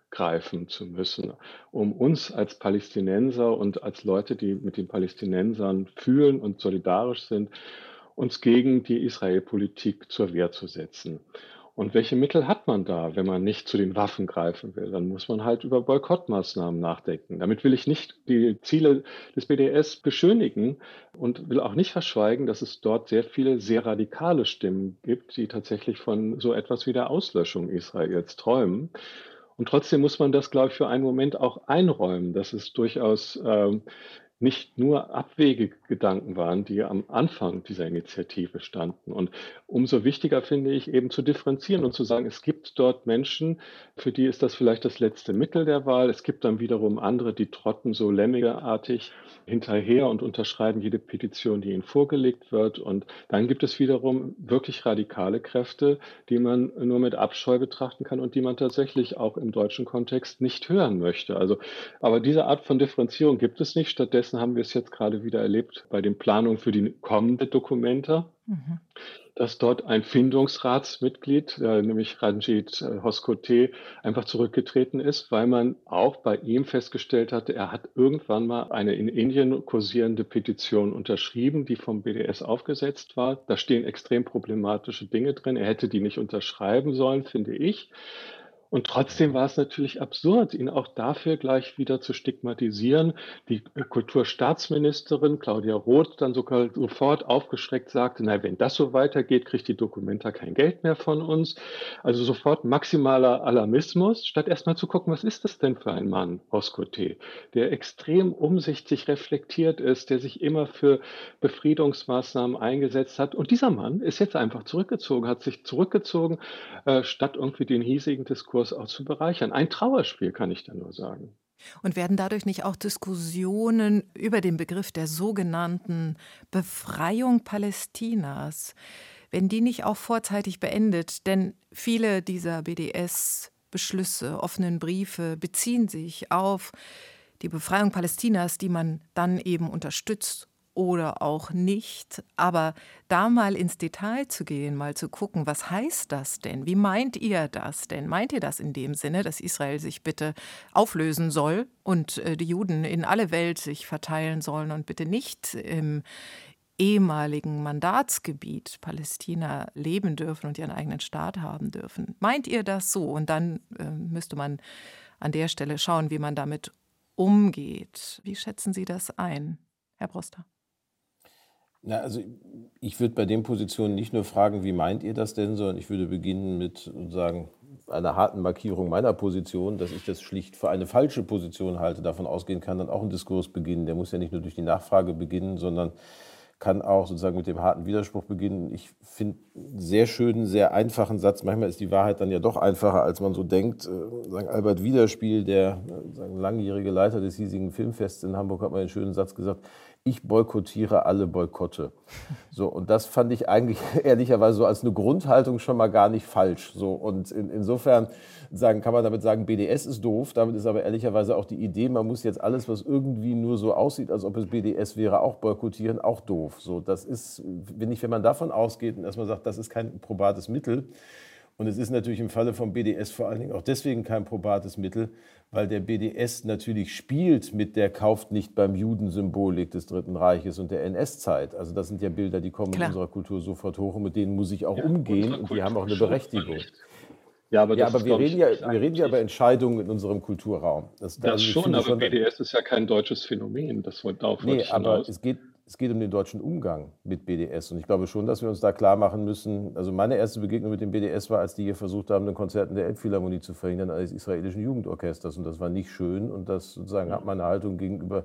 zurückgreifen zu müssen, um uns als Palästinenser und als Leute, die mit den Palästinensern fühlen und solidarisch sind, uns gegen die Israel-Politik zur Wehr zu setzen. Und welche Mittel hat man da, wenn man nicht zu den Waffen greifen will? Dann muss man halt über Boykottmaßnahmen nachdenken. Damit will ich nicht die Ziele des BDS beschönigen und will auch nicht verschweigen, dass es dort sehr viele sehr radikale Stimmen gibt, die tatsächlich von so etwas wie der Auslöschung Israels träumen. Und trotzdem muss man das, glaube ich, für einen Moment auch einräumen, dass es durchaus ähm, nicht nur abwegige Gedanken waren, die am Anfang dieser Initiative standen. Und umso wichtiger finde ich eben zu differenzieren und zu sagen, es gibt dort Menschen, für die ist das vielleicht das letzte Mittel der Wahl. Es gibt dann wiederum andere, die trotten so lemmigeartig hinterher und unterschreiben jede Petition, die ihnen vorgelegt wird. Und dann gibt es wiederum wirklich radikale Kräfte, die man nur mit Abscheu betrachten kann und die man tatsächlich auch im deutschen Kontext nicht hören möchte. Also, aber diese Art von Differenzierung gibt es nicht. Stattdessen haben wir es jetzt gerade wieder erlebt bei den Planungen für die kommende Dokumente. Mhm dass dort ein Findungsratsmitglied, äh, nämlich Ranjit äh, Hoskote, einfach zurückgetreten ist, weil man auch bei ihm festgestellt hatte, er hat irgendwann mal eine in Indien kursierende Petition unterschrieben, die vom BDS aufgesetzt war. Da stehen extrem problematische Dinge drin. Er hätte die nicht unterschreiben sollen, finde ich. Und trotzdem war es natürlich absurd, ihn auch dafür gleich wieder zu stigmatisieren. Die Kulturstaatsministerin Claudia Roth dann sogar sofort aufgeschreckt sagte, na, wenn das so weitergeht, kriegt die Dokumenta kein Geld mehr von uns. Also sofort maximaler Alarmismus, statt erstmal zu gucken, was ist das denn für ein Mann, Oskote, der extrem umsichtig reflektiert ist, der sich immer für Befriedungsmaßnahmen eingesetzt hat. Und dieser Mann ist jetzt einfach zurückgezogen, hat sich zurückgezogen, äh, statt irgendwie den hiesigen Diskurs Diskurs auch zu bereichern. Ein Trauerspiel kann ich da nur sagen. Und werden dadurch nicht auch Diskussionen über den Begriff der sogenannten Befreiung Palästinas, wenn die nicht auch vorzeitig beendet? Denn viele dieser BDS-Beschlüsse, offenen Briefe beziehen sich auf die Befreiung Palästinas, die man dann eben unterstützt oder auch nicht. Aber da mal ins Detail zu gehen, mal zu gucken, was heißt das denn? Wie meint ihr das denn? Meint ihr das in dem Sinne, dass Israel sich bitte auflösen soll und äh, die Juden in alle Welt sich verteilen sollen und bitte nicht im ehemaligen Mandatsgebiet Palästina leben dürfen und ihren eigenen Staat haben dürfen? Meint ihr das so? Und dann äh, müsste man an der Stelle schauen, wie man damit umgeht. Wie schätzen Sie das ein, Herr Broster? Na, also ich würde bei den Positionen nicht nur fragen, wie meint ihr das denn, sondern ich würde beginnen mit sozusagen einer harten Markierung meiner Position, dass ich das schlicht für eine falsche Position halte. Davon ausgehen kann dann auch ein Diskurs beginnen. Der muss ja nicht nur durch die Nachfrage beginnen, sondern kann auch sozusagen mit dem harten Widerspruch beginnen. Ich finde einen sehr schönen, sehr einfachen Satz. Manchmal ist die Wahrheit dann ja doch einfacher, als man so denkt. Äh, sagen Albert Wiederspiel, der äh, sagen, langjährige Leiter des hiesigen Filmfests in Hamburg, hat mal einen schönen Satz gesagt ich boykottiere alle Boykotte. So, und das fand ich eigentlich [LAUGHS] ehrlicherweise so als eine Grundhaltung schon mal gar nicht falsch. So, und in, insofern sagen, kann man damit sagen, BDS ist doof. Damit ist aber ehrlicherweise auch die Idee, man muss jetzt alles, was irgendwie nur so aussieht, als ob es BDS wäre, auch boykottieren, auch doof. So, das ist, wenn ich, wenn man davon ausgeht und erstmal sagt, das ist kein probates Mittel, und es ist natürlich im Falle vom BDS vor allen Dingen auch deswegen kein probates Mittel, weil der BDS natürlich spielt mit der Kauft nicht beim Juden-Symbolik des Dritten Reiches und der NS-Zeit. Also das sind ja Bilder, die kommen Klar. in unserer Kultur sofort hoch und mit denen muss ich auch ja, umgehen und die haben auch eine Berechtigung. Ja, aber, ja, aber wir, reden ja, wir reden ja über Entscheidungen in unserem Kulturraum. Das, das schon, aber schon, BDS ist ja kein deutsches Phänomen. Das darauf nee, aber es geht, es geht um den deutschen Umgang mit BDS. Und ich glaube schon, dass wir uns da klar machen müssen. Also meine erste Begegnung mit dem BDS war, als die hier versucht haben, ein Konzert in der Elbphilharmonie zu verhindern eines israelischen Jugendorchesters. Und das war nicht schön. Und das sozusagen hat meine Haltung gegenüber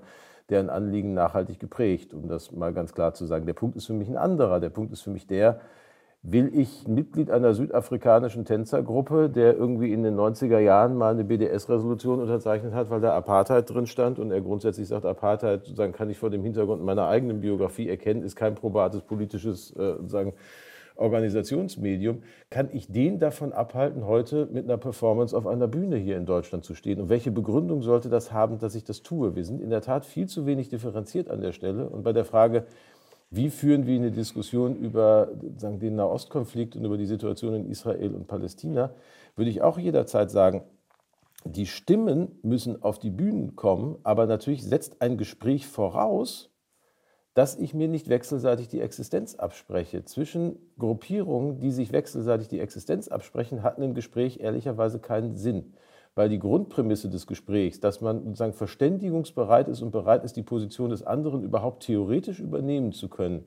deren Anliegen nachhaltig geprägt, um das mal ganz klar zu sagen. Der Punkt ist für mich ein anderer. Der Punkt ist für mich der, will ich Mitglied einer südafrikanischen Tänzergruppe, der irgendwie in den 90er Jahren mal eine BDS-Resolution unterzeichnet hat, weil da Apartheid drin stand und er grundsätzlich sagt, Apartheid sozusagen kann ich vor dem Hintergrund meiner eigenen Biografie erkennen, ist kein probates politisches äh, Organisationsmedium, kann ich den davon abhalten, heute mit einer Performance auf einer Bühne hier in Deutschland zu stehen? Und welche Begründung sollte das haben, dass ich das tue? Wir sind in der Tat viel zu wenig differenziert an der Stelle. Und bei der Frage, wie führen wir eine Diskussion über sagen, den Nahostkonflikt und über die Situation in Israel und Palästina, würde ich auch jederzeit sagen, die Stimmen müssen auf die Bühnen kommen, aber natürlich setzt ein Gespräch voraus, dass ich mir nicht wechselseitig die Existenz abspreche. Zwischen Gruppierungen, die sich wechselseitig die Existenz absprechen, hat ein Gespräch ehrlicherweise keinen Sinn weil die Grundprämisse des Gesprächs, dass man sozusagen verständigungsbereit ist und bereit ist, die Position des anderen überhaupt theoretisch übernehmen zu können,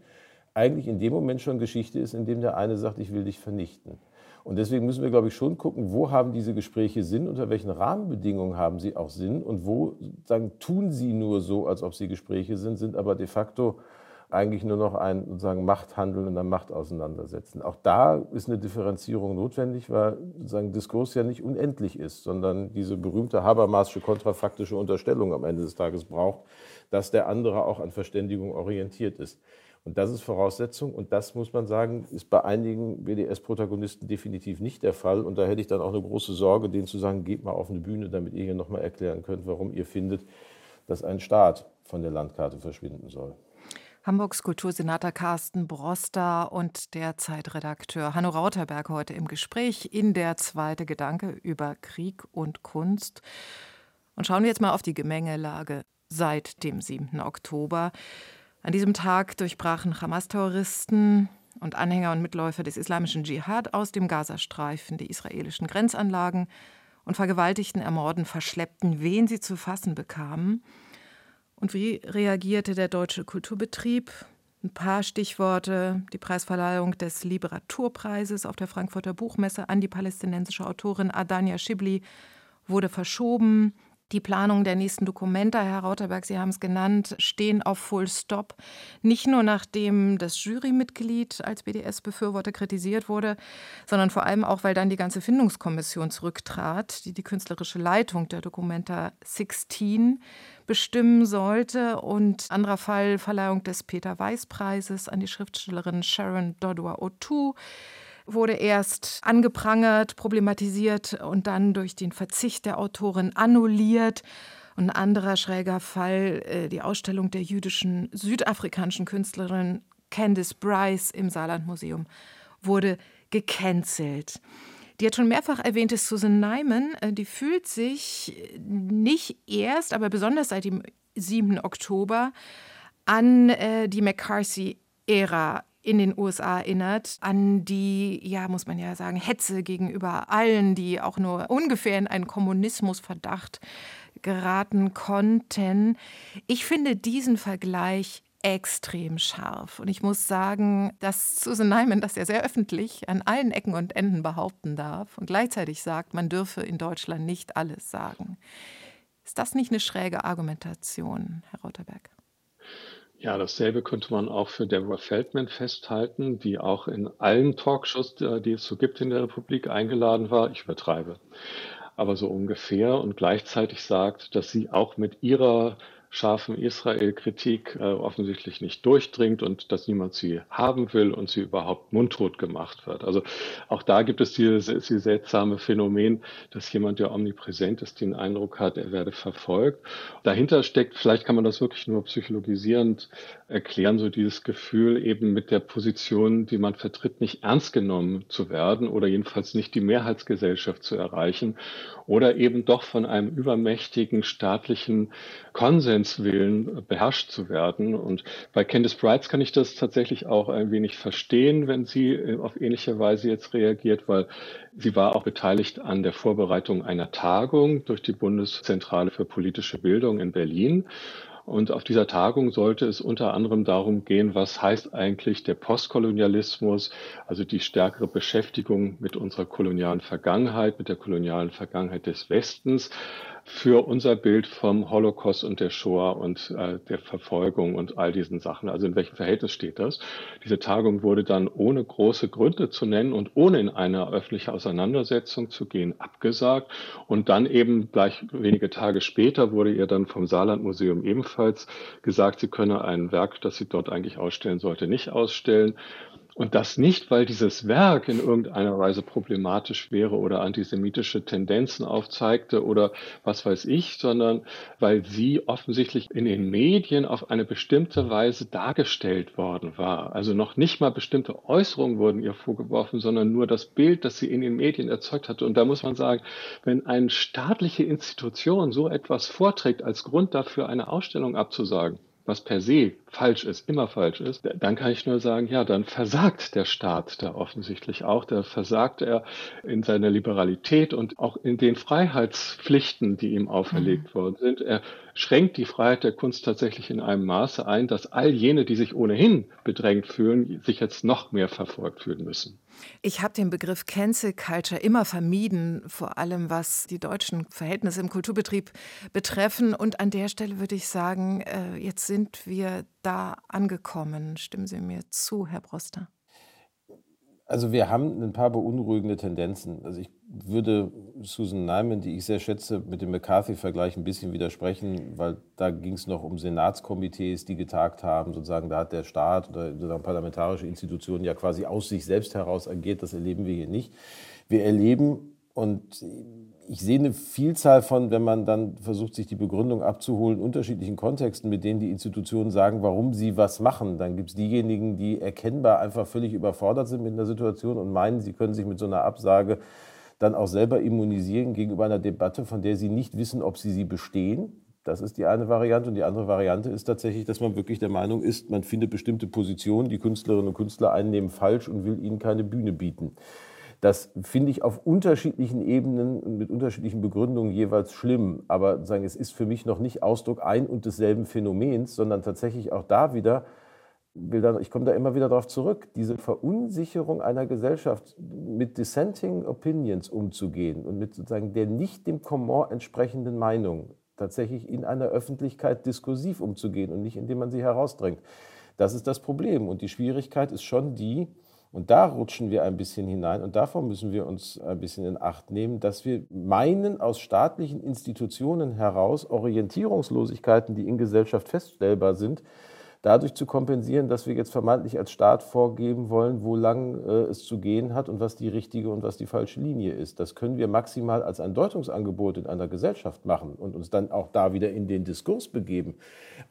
eigentlich in dem Moment schon Geschichte ist, in dem der eine sagt, ich will dich vernichten. Und deswegen müssen wir, glaube ich, schon gucken, wo haben diese Gespräche Sinn, unter welchen Rahmenbedingungen haben sie auch Sinn und wo sagen, tun sie nur so, als ob sie Gespräche sind, sind aber de facto eigentlich nur noch ein sozusagen Machthandeln und ein Machtauseinandersetzen. Auch da ist eine Differenzierung notwendig, weil sozusagen Diskurs ja nicht unendlich ist, sondern diese berühmte Habermasche kontrafaktische Unterstellung am Ende des Tages braucht, dass der andere auch an Verständigung orientiert ist. Und das ist Voraussetzung und das muss man sagen, ist bei einigen BDS-Protagonisten definitiv nicht der Fall. Und da hätte ich dann auch eine große Sorge, denen zu sagen, geht mal auf eine Bühne, damit ihr hier nochmal erklären könnt, warum ihr findet, dass ein Staat von der Landkarte verschwinden soll. Hamburgs Kultursenator Carsten Broster und der Zeitredakteur Hanno Rauterberg heute im Gespräch in der zweite Gedanke über Krieg und Kunst. Und schauen wir jetzt mal auf die Gemengelage seit dem 7. Oktober. An diesem Tag durchbrachen Hamas-Terroristen und Anhänger und Mitläufer des islamischen Dschihad aus dem Gazastreifen die israelischen Grenzanlagen und vergewaltigten, ermorden, verschleppten, wen sie zu fassen bekamen. Und wie reagierte der deutsche Kulturbetrieb? Ein paar Stichworte. Die Preisverleihung des Literaturpreises auf der Frankfurter Buchmesse an die palästinensische Autorin Adania Schibli wurde verschoben. Die Planung der nächsten Dokumenta, Herr Rauterberg, Sie haben es genannt, stehen auf Full Stop. Nicht nur nachdem das Jurymitglied als BDS-Befürworter kritisiert wurde, sondern vor allem auch, weil dann die ganze Findungskommission zurücktrat, die die künstlerische Leitung der Dokumenta 16 bestimmen sollte. Und anderer Fall Verleihung des Peter-Weiß-Preises an die Schriftstellerin Sharon Dodua-O'Toole wurde erst angeprangert, problematisiert und dann durch den Verzicht der Autorin annulliert. Und ein anderer schräger Fall, äh, die Ausstellung der jüdischen südafrikanischen Künstlerin Candice Bryce im Saarlandmuseum wurde gecancelt. Die jetzt schon mehrfach erwähnte Susan Nyman, äh, die fühlt sich nicht erst, aber besonders seit dem 7. Oktober an äh, die McCarthy-Ära in den USA erinnert, an die, ja, muss man ja sagen, Hetze gegenüber allen, die auch nur ungefähr in einen Kommunismusverdacht geraten konnten. Ich finde diesen Vergleich extrem scharf. Und ich muss sagen, dass Susan Nyman das ja sehr öffentlich an allen Ecken und Enden behaupten darf und gleichzeitig sagt, man dürfe in Deutschland nicht alles sagen. Ist das nicht eine schräge Argumentation, Herr Rauterberg? Ja, dasselbe könnte man auch für Deborah Feldman festhalten, die auch in allen Talkshows, äh, die es so gibt in der Republik, eingeladen war. Ich übertreibe. Aber so ungefähr und gleichzeitig sagt, dass sie auch mit ihrer scharfen Israel-Kritik äh, offensichtlich nicht durchdringt und dass niemand sie haben will und sie überhaupt mundtot gemacht wird. Also auch da gibt es dieses, dieses seltsame Phänomen, dass jemand, der omnipräsent ist, den Eindruck hat, er werde verfolgt. Dahinter steckt, vielleicht kann man das wirklich nur psychologisierend erklären, so dieses Gefühl eben mit der Position, die man vertritt, nicht ernst genommen zu werden oder jedenfalls nicht die Mehrheitsgesellschaft zu erreichen oder eben doch von einem übermächtigen staatlichen Konsenswillen beherrscht zu werden. Und bei Candice Brights kann ich das tatsächlich auch ein wenig verstehen, wenn sie äh, auf ähnliche Weise jetzt reagiert, weil sie war auch beteiligt an der Vorbereitung einer Tagung durch die Bundeszentrale für politische Bildung in Berlin. Und auf dieser Tagung sollte es unter anderem darum gehen, was heißt eigentlich der Postkolonialismus, also die stärkere Beschäftigung mit unserer kolonialen Vergangenheit, mit der kolonialen Vergangenheit des Westens für unser Bild vom Holocaust und der Shoah und äh, der Verfolgung und all diesen Sachen. Also in welchem Verhältnis steht das? Diese Tagung wurde dann ohne große Gründe zu nennen und ohne in eine öffentliche Auseinandersetzung zu gehen abgesagt. Und dann eben gleich wenige Tage später wurde ihr dann vom Saarlandmuseum ebenfalls gesagt, sie könne ein Werk, das sie dort eigentlich ausstellen sollte, nicht ausstellen. Und das nicht, weil dieses Werk in irgendeiner Weise problematisch wäre oder antisemitische Tendenzen aufzeigte oder was weiß ich, sondern weil sie offensichtlich in den Medien auf eine bestimmte Weise dargestellt worden war. Also noch nicht mal bestimmte Äußerungen wurden ihr vorgeworfen, sondern nur das Bild, das sie in den Medien erzeugt hatte. Und da muss man sagen, wenn eine staatliche Institution so etwas vorträgt als Grund dafür, eine Ausstellung abzusagen, was per se falsch ist, immer falsch ist, dann kann ich nur sagen, ja, dann versagt der Staat da offensichtlich auch. Da versagt er in seiner Liberalität und auch in den Freiheitspflichten, die ihm auferlegt mhm. worden sind. Er schränkt die Freiheit der Kunst tatsächlich in einem Maße ein, dass all jene, die sich ohnehin bedrängt fühlen, sich jetzt noch mehr verfolgt fühlen müssen. Ich habe den Begriff Cancel Culture immer vermieden, vor allem was die deutschen Verhältnisse im Kulturbetrieb betreffen. Und an der Stelle würde ich sagen, äh, jetzt sind wir da angekommen. Stimmen Sie mir zu, Herr Broster? Also wir haben ein paar beunruhigende Tendenzen. Also ich würde Susan Nyman, die ich sehr schätze, mit dem McCarthy-Vergleich ein bisschen widersprechen, weil da ging es noch um Senatskomitees, die getagt haben. Sozusagen, da hat der Staat oder parlamentarische Institutionen ja quasi aus sich selbst heraus agiert. Das erleben wir hier nicht. Wir erleben, und ich sehe eine Vielzahl von, wenn man dann versucht, sich die Begründung abzuholen, unterschiedlichen Kontexten, mit denen die Institutionen sagen, warum sie was machen. Dann gibt es diejenigen, die erkennbar einfach völlig überfordert sind mit einer Situation und meinen, sie können sich mit so einer Absage dann auch selber immunisieren gegenüber einer Debatte, von der sie nicht wissen, ob sie sie bestehen. Das ist die eine Variante. Und die andere Variante ist tatsächlich, dass man wirklich der Meinung ist, man findet bestimmte Positionen, die Künstlerinnen und Künstler einnehmen, falsch und will ihnen keine Bühne bieten. Das finde ich auf unterschiedlichen Ebenen und mit unterschiedlichen Begründungen jeweils schlimm. Aber sagen, es ist für mich noch nicht Ausdruck ein und desselben Phänomens, sondern tatsächlich auch da wieder ich komme da immer wieder darauf zurück, diese Verunsicherung einer Gesellschaft mit dissenting opinions umzugehen und mit sozusagen der nicht dem Komment entsprechenden Meinung tatsächlich in einer Öffentlichkeit diskursiv umzugehen und nicht indem man sie herausdrängt. Das ist das Problem. Und die Schwierigkeit ist schon die, und da rutschen wir ein bisschen hinein und davon müssen wir uns ein bisschen in Acht nehmen, dass wir meinen, aus staatlichen Institutionen heraus Orientierungslosigkeiten, die in Gesellschaft feststellbar sind, dadurch zu kompensieren, dass wir jetzt vermeintlich als Staat vorgeben wollen, wo lang äh, es zu gehen hat und was die richtige und was die falsche Linie ist. Das können wir maximal als ein Deutungsangebot in einer Gesellschaft machen und uns dann auch da wieder in den Diskurs begeben,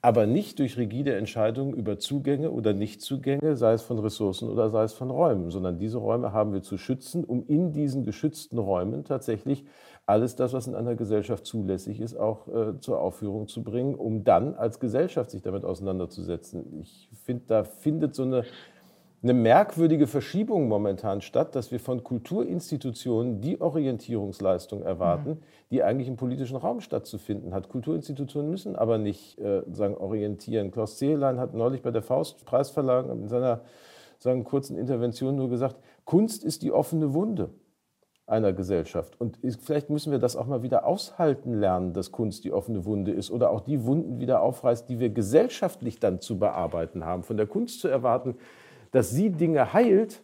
aber nicht durch rigide Entscheidungen über Zugänge oder Nichtzugänge, sei es von Ressourcen oder sei es von Räumen, sondern diese Räume haben wir zu schützen, um in diesen geschützten Räumen tatsächlich alles das, was in einer Gesellschaft zulässig ist, auch äh, zur Aufführung zu bringen, um dann als Gesellschaft sich damit auseinanderzusetzen. Ich finde, da findet so eine, eine merkwürdige Verschiebung momentan statt, dass wir von Kulturinstitutionen die Orientierungsleistung erwarten, mhm. die eigentlich im politischen Raum stattzufinden hat. Kulturinstitutionen müssen aber nicht äh, sagen, orientieren. Klaus Zehlein hat neulich bei der Faustpreisverleihung in seiner sagen, kurzen Intervention nur gesagt, Kunst ist die offene Wunde einer Gesellschaft. Und vielleicht müssen wir das auch mal wieder aushalten lernen, dass Kunst die offene Wunde ist oder auch die Wunden wieder aufreißt, die wir gesellschaftlich dann zu bearbeiten haben. Von der Kunst zu erwarten, dass sie Dinge heilt,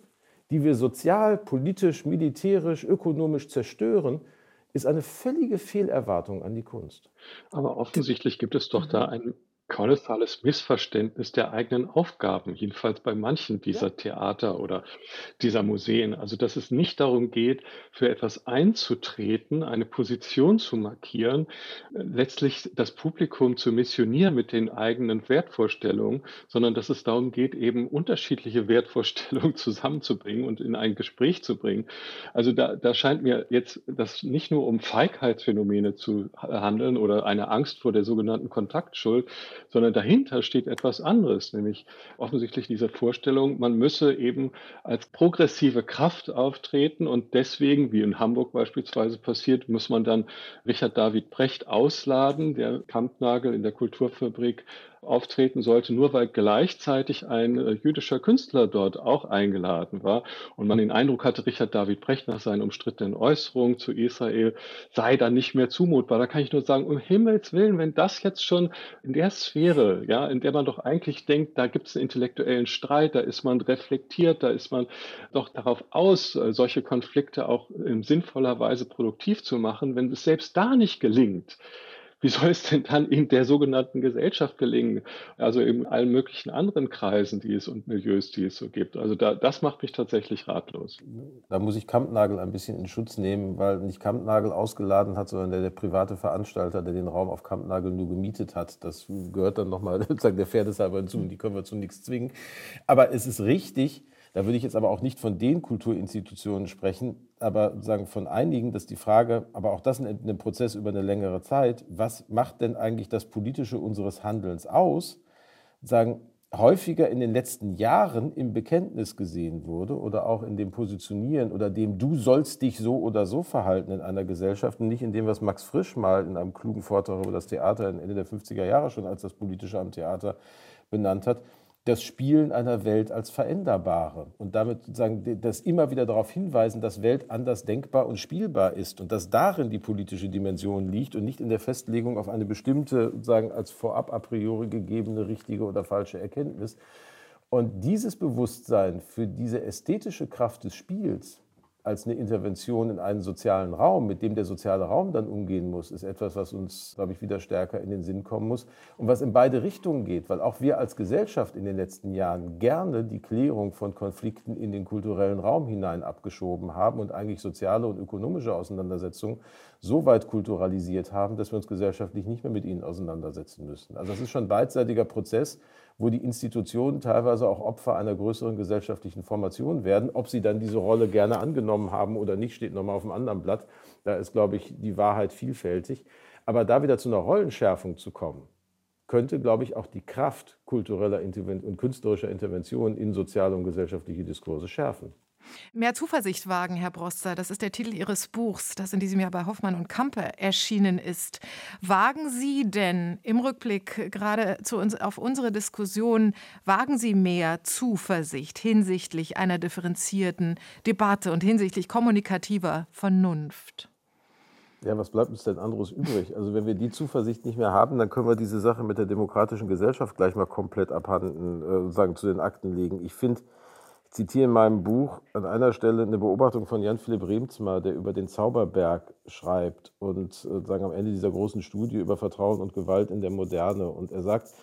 die wir sozial, politisch, militärisch, ökonomisch zerstören, ist eine völlige Fehlerwartung an die Kunst. Aber offensichtlich gibt es doch da ein kolossales Missverständnis der eigenen Aufgaben, jedenfalls bei manchen dieser ja. Theater oder dieser Museen. Also, dass es nicht darum geht, für etwas einzutreten, eine Position zu markieren, letztlich das Publikum zu missionieren mit den eigenen Wertvorstellungen, sondern dass es darum geht, eben unterschiedliche Wertvorstellungen [LAUGHS] zusammenzubringen und in ein Gespräch zu bringen. Also da, da scheint mir jetzt das nicht nur um Feigheitsphänomene zu handeln oder eine Angst vor der sogenannten Kontaktschuld, sondern dahinter steht etwas anderes, nämlich offensichtlich diese Vorstellung, man müsse eben als progressive Kraft auftreten und deswegen, wie in Hamburg beispielsweise passiert, muss man dann Richard David Brecht ausladen, der Kampnagel in der Kulturfabrik auftreten sollte, nur weil gleichzeitig ein äh, jüdischer Künstler dort auch eingeladen war und man den Eindruck hatte, Richard David Brecht nach seinen umstrittenen Äußerungen zu Israel sei dann nicht mehr zumutbar. Da kann ich nur sagen, um Himmels Willen, wenn das jetzt schon in der Sphäre, ja, in der man doch eigentlich denkt, da gibt es einen intellektuellen Streit, da ist man reflektiert, da ist man doch darauf aus, äh, solche Konflikte auch in sinnvoller Weise produktiv zu machen, wenn es selbst da nicht gelingt, wie soll es denn dann in der sogenannten Gesellschaft gelingen? Also in allen möglichen anderen Kreisen, die es und Milieus, die es so gibt. Also da, das macht mich tatsächlich ratlos. Da muss ich Kampnagel ein bisschen in Schutz nehmen, weil nicht Kampnagel ausgeladen hat, sondern der, der private Veranstalter, der den Raum auf Kampnagel nur gemietet hat. Das gehört dann nochmal [LAUGHS] sozusagen der Fairness halber hinzu und die können wir zu nichts zwingen. Aber es ist richtig, da würde ich jetzt aber auch nicht von den Kulturinstitutionen sprechen, aber sagen von einigen, dass die Frage, aber auch das in einem Prozess über eine längere Zeit, was macht denn eigentlich das Politische unseres Handelns aus, sagen, häufiger in den letzten Jahren im Bekenntnis gesehen wurde oder auch in dem Positionieren oder dem du sollst dich so oder so verhalten in einer Gesellschaft und nicht in dem, was Max Frisch mal in einem klugen Vortrag über das Theater Ende der 50er Jahre schon als das Politische am Theater benannt hat, das Spielen einer Welt als veränderbare und damit sozusagen das immer wieder darauf hinweisen, dass Welt anders denkbar und spielbar ist und dass darin die politische Dimension liegt und nicht in der Festlegung auf eine bestimmte, sagen als vorab a priori gegebene richtige oder falsche Erkenntnis. Und dieses Bewusstsein für diese ästhetische Kraft des Spiels, als eine Intervention in einen sozialen Raum, mit dem der soziale Raum dann umgehen muss, ist etwas, was uns, glaube ich, wieder stärker in den Sinn kommen muss und was in beide Richtungen geht, weil auch wir als Gesellschaft in den letzten Jahren gerne die Klärung von Konflikten in den kulturellen Raum hinein abgeschoben haben und eigentlich soziale und ökonomische Auseinandersetzungen so weit kulturalisiert haben, dass wir uns gesellschaftlich nicht mehr mit ihnen auseinandersetzen müssen. Also das ist schon ein beidseitiger Prozess, wo die Institutionen teilweise auch Opfer einer größeren gesellschaftlichen Formation werden. Ob sie dann diese Rolle gerne angenommen haben oder nicht, steht nochmal auf einem anderen Blatt. Da ist, glaube ich, die Wahrheit vielfältig. Aber da wieder zu einer Rollenschärfung zu kommen, könnte, glaube ich, auch die Kraft kultureller und künstlerischer Interventionen in soziale und gesellschaftliche Diskurse schärfen. Mehr Zuversicht wagen, Herr Broster, das ist der Titel Ihres Buchs, das in diesem Jahr bei Hoffmann und Kampe erschienen ist. Wagen Sie denn im Rückblick gerade zu uns, auf unsere Diskussion, wagen Sie mehr Zuversicht hinsichtlich einer differenzierten Debatte und hinsichtlich kommunikativer Vernunft? Ja, was bleibt uns denn anderes übrig? Also wenn wir die Zuversicht nicht mehr haben, dann können wir diese Sache mit der demokratischen Gesellschaft gleich mal komplett abhanden, äh, sagen, zu den Akten legen. Ich finde, zitiere in meinem Buch an einer Stelle eine Beobachtung von Jan-Philipp Remzmer, der über den Zauberberg schreibt und äh, sagen am Ende dieser großen Studie über Vertrauen und Gewalt in der Moderne. Und er sagt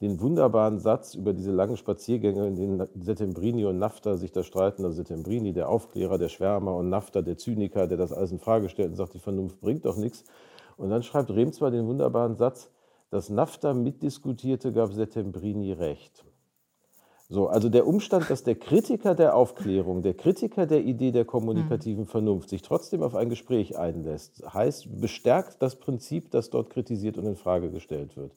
den wunderbaren Satz über diese langen Spaziergänge, in denen Settembrini und Nafta sich da streiten. Also Settembrini, der Aufklärer, der Schwärmer und Nafta, der Zyniker, der das alles in Frage stellt und sagt, die Vernunft bringt doch nichts. Und dann schreibt Remzmer den wunderbaren Satz, dass Nafta mitdiskutierte, gab Settembrini recht. So, also der Umstand, dass der Kritiker der Aufklärung, der Kritiker der Idee der kommunikativen Vernunft sich trotzdem auf ein Gespräch einlässt, heißt, bestärkt das Prinzip, das dort kritisiert und in Frage gestellt wird.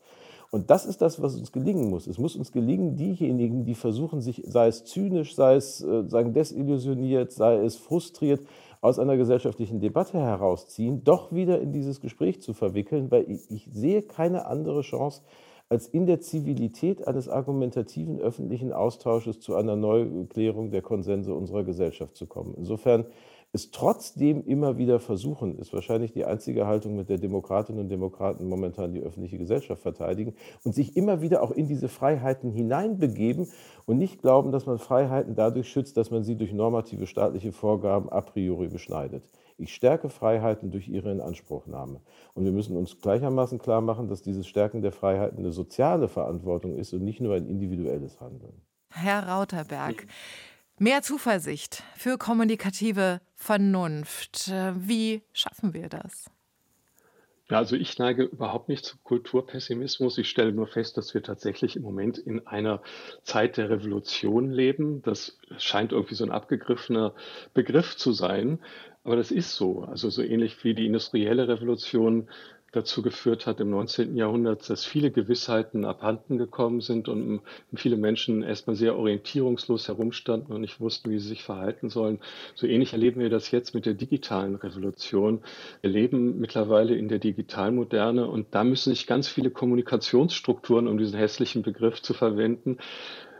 Und das ist das, was uns gelingen muss. Es muss uns gelingen, diejenigen, die versuchen, sich, sei es zynisch, sei es äh, sagen, desillusioniert, sei es frustriert, aus einer gesellschaftlichen Debatte herausziehen, doch wieder in dieses Gespräch zu verwickeln, weil ich, ich sehe keine andere Chance, als in der Zivilität eines argumentativen öffentlichen Austausches zu einer Neuklärung der Konsense unserer Gesellschaft zu kommen. Insofern ist trotzdem immer wieder versuchen, ist wahrscheinlich die einzige Haltung, mit der Demokratinnen und Demokraten momentan die öffentliche Gesellschaft verteidigen und sich immer wieder auch in diese Freiheiten hineinbegeben und nicht glauben, dass man Freiheiten dadurch schützt, dass man sie durch normative staatliche Vorgaben a priori beschneidet. Ich stärke Freiheiten durch ihre Inanspruchnahme. Und wir müssen uns gleichermaßen klar machen, dass dieses Stärken der Freiheiten eine soziale Verantwortung ist und nicht nur ein individuelles Handeln. Herr Rauterberg, mehr Zuversicht für kommunikative Vernunft. Wie schaffen wir das? Ja, also ich neige überhaupt nicht zu Kulturpessimismus. Ich stelle nur fest, dass wir tatsächlich im Moment in einer Zeit der Revolution leben. Das scheint irgendwie so ein abgegriffener Begriff zu sein. Aber das ist so. Also so ähnlich wie die industrielle Revolution dazu geführt hat im 19. Jahrhundert, dass viele Gewissheiten abhanden gekommen sind und viele Menschen erstmal sehr orientierungslos herumstanden und nicht wussten, wie sie sich verhalten sollen. So ähnlich erleben wir das jetzt mit der digitalen Revolution. Wir leben mittlerweile in der Digitalmoderne und da müssen sich ganz viele Kommunikationsstrukturen, um diesen hässlichen Begriff zu verwenden,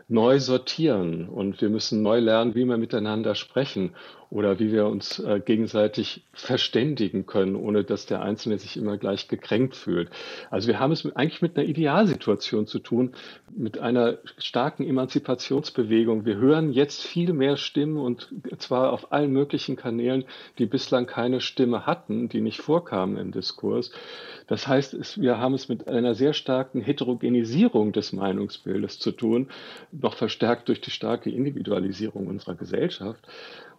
neu sortieren und wir müssen neu lernen, wie wir miteinander sprechen oder wie wir uns äh, gegenseitig verständigen können, ohne dass der Einzelne sich immer gleich gekränkt fühlt. Also wir haben es mit, eigentlich mit einer Idealsituation zu tun, mit einer starken Emanzipationsbewegung. Wir hören jetzt viel mehr Stimmen und zwar auf allen möglichen Kanälen, die bislang keine Stimme hatten, die nicht vorkamen im Diskurs. Das heißt, es, wir haben es mit einer sehr starken Heterogenisierung des Meinungsbildes zu tun, noch verstärkt durch die starke Individualisierung unserer Gesellschaft.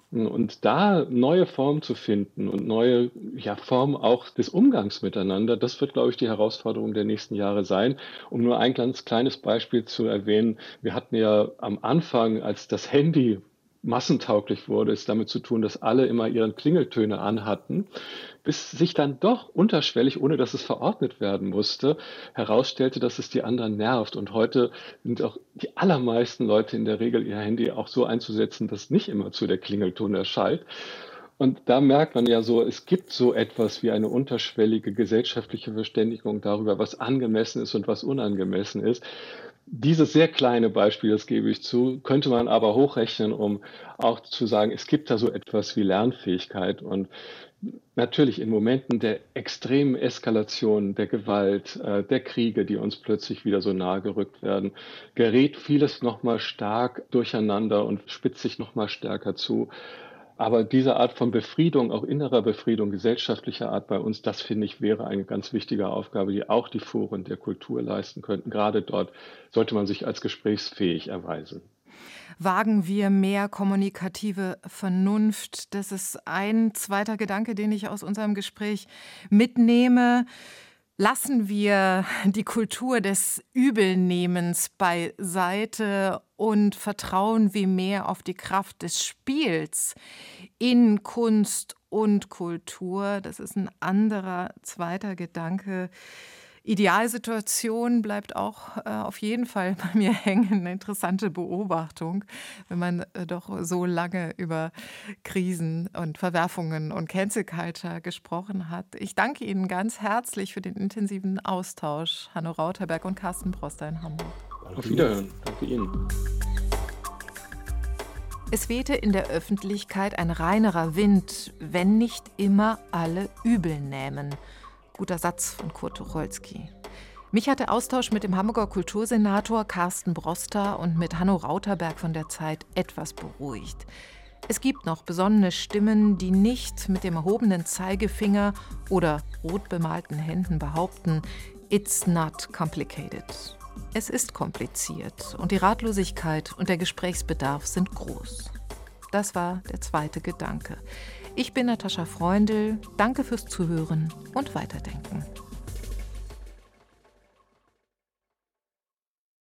Und da neue Formen zu finden und neue ja, Formen auch des Umgangs miteinander, das wird, glaube ich, die Herausforderung der nächsten Jahre sein. Um nur ein ganz kleines Beispiel zu erwähnen, wir hatten ja am Anfang, als das Handy massentauglich wurde, ist damit zu tun, dass alle immer ihren Klingeltöne anhatten, bis sich dann doch unterschwellig, ohne dass es verordnet werden musste, herausstellte, dass es die anderen nervt. Und heute sind auch die allermeisten Leute in der Regel ihr Handy auch so einzusetzen, dass nicht immer zu der Klingelton erschallt. Und da merkt man ja so, es gibt so etwas wie eine unterschwellige gesellschaftliche Verständigung darüber, was angemessen ist und was unangemessen ist. Dieses sehr kleine Beispiel, das gebe ich zu, könnte man aber hochrechnen, um auch zu sagen, es gibt da so etwas wie Lernfähigkeit. Und natürlich in Momenten der extremen Eskalation, der Gewalt, äh, der Kriege, die uns plötzlich wieder so nahe gerückt werden, gerät vieles nochmal stark durcheinander und spitzt sich nochmal stärker zu. Aber diese Art von Befriedung, auch innerer Befriedung, gesellschaftlicher Art bei uns, das finde ich wäre eine ganz wichtige Aufgabe, die auch die Foren der Kultur leisten könnten. Gerade dort sollte man sich als gesprächsfähig erweisen. Wagen wir mehr kommunikative Vernunft? Das ist ein zweiter Gedanke, den ich aus unserem Gespräch mitnehme. Lassen wir die Kultur des Übelnehmens beiseite und vertrauen wir mehr auf die Kraft des Spiels in Kunst und Kultur. Das ist ein anderer zweiter Gedanke, Idealsituation bleibt auch äh, auf jeden Fall bei mir [LAUGHS] hängen. Eine interessante Beobachtung, wenn man äh, doch so lange über Krisen und Verwerfungen und Cancel Culture gesprochen hat. Ich danke Ihnen ganz herzlich für den intensiven Austausch, Hanno Rauterberg und Carsten Broster in Hamburg. Auf Wiederhören. Danke Ihnen. Es wehte in der Öffentlichkeit ein reinerer Wind, wenn nicht immer alle übel nähmen. Guter Satz von Kurt Tucholsky. Mich hat der Austausch mit dem Hamburger Kultursenator Carsten Broster und mit Hanno Rauterberg von der Zeit etwas beruhigt. Es gibt noch besonnene Stimmen, die nicht mit dem erhobenen Zeigefinger oder rot bemalten Händen behaupten, it's not complicated. Es ist kompliziert und die Ratlosigkeit und der Gesprächsbedarf sind groß. Das war der zweite Gedanke. Ich bin Natascha Freundl. Danke fürs Zuhören und Weiterdenken.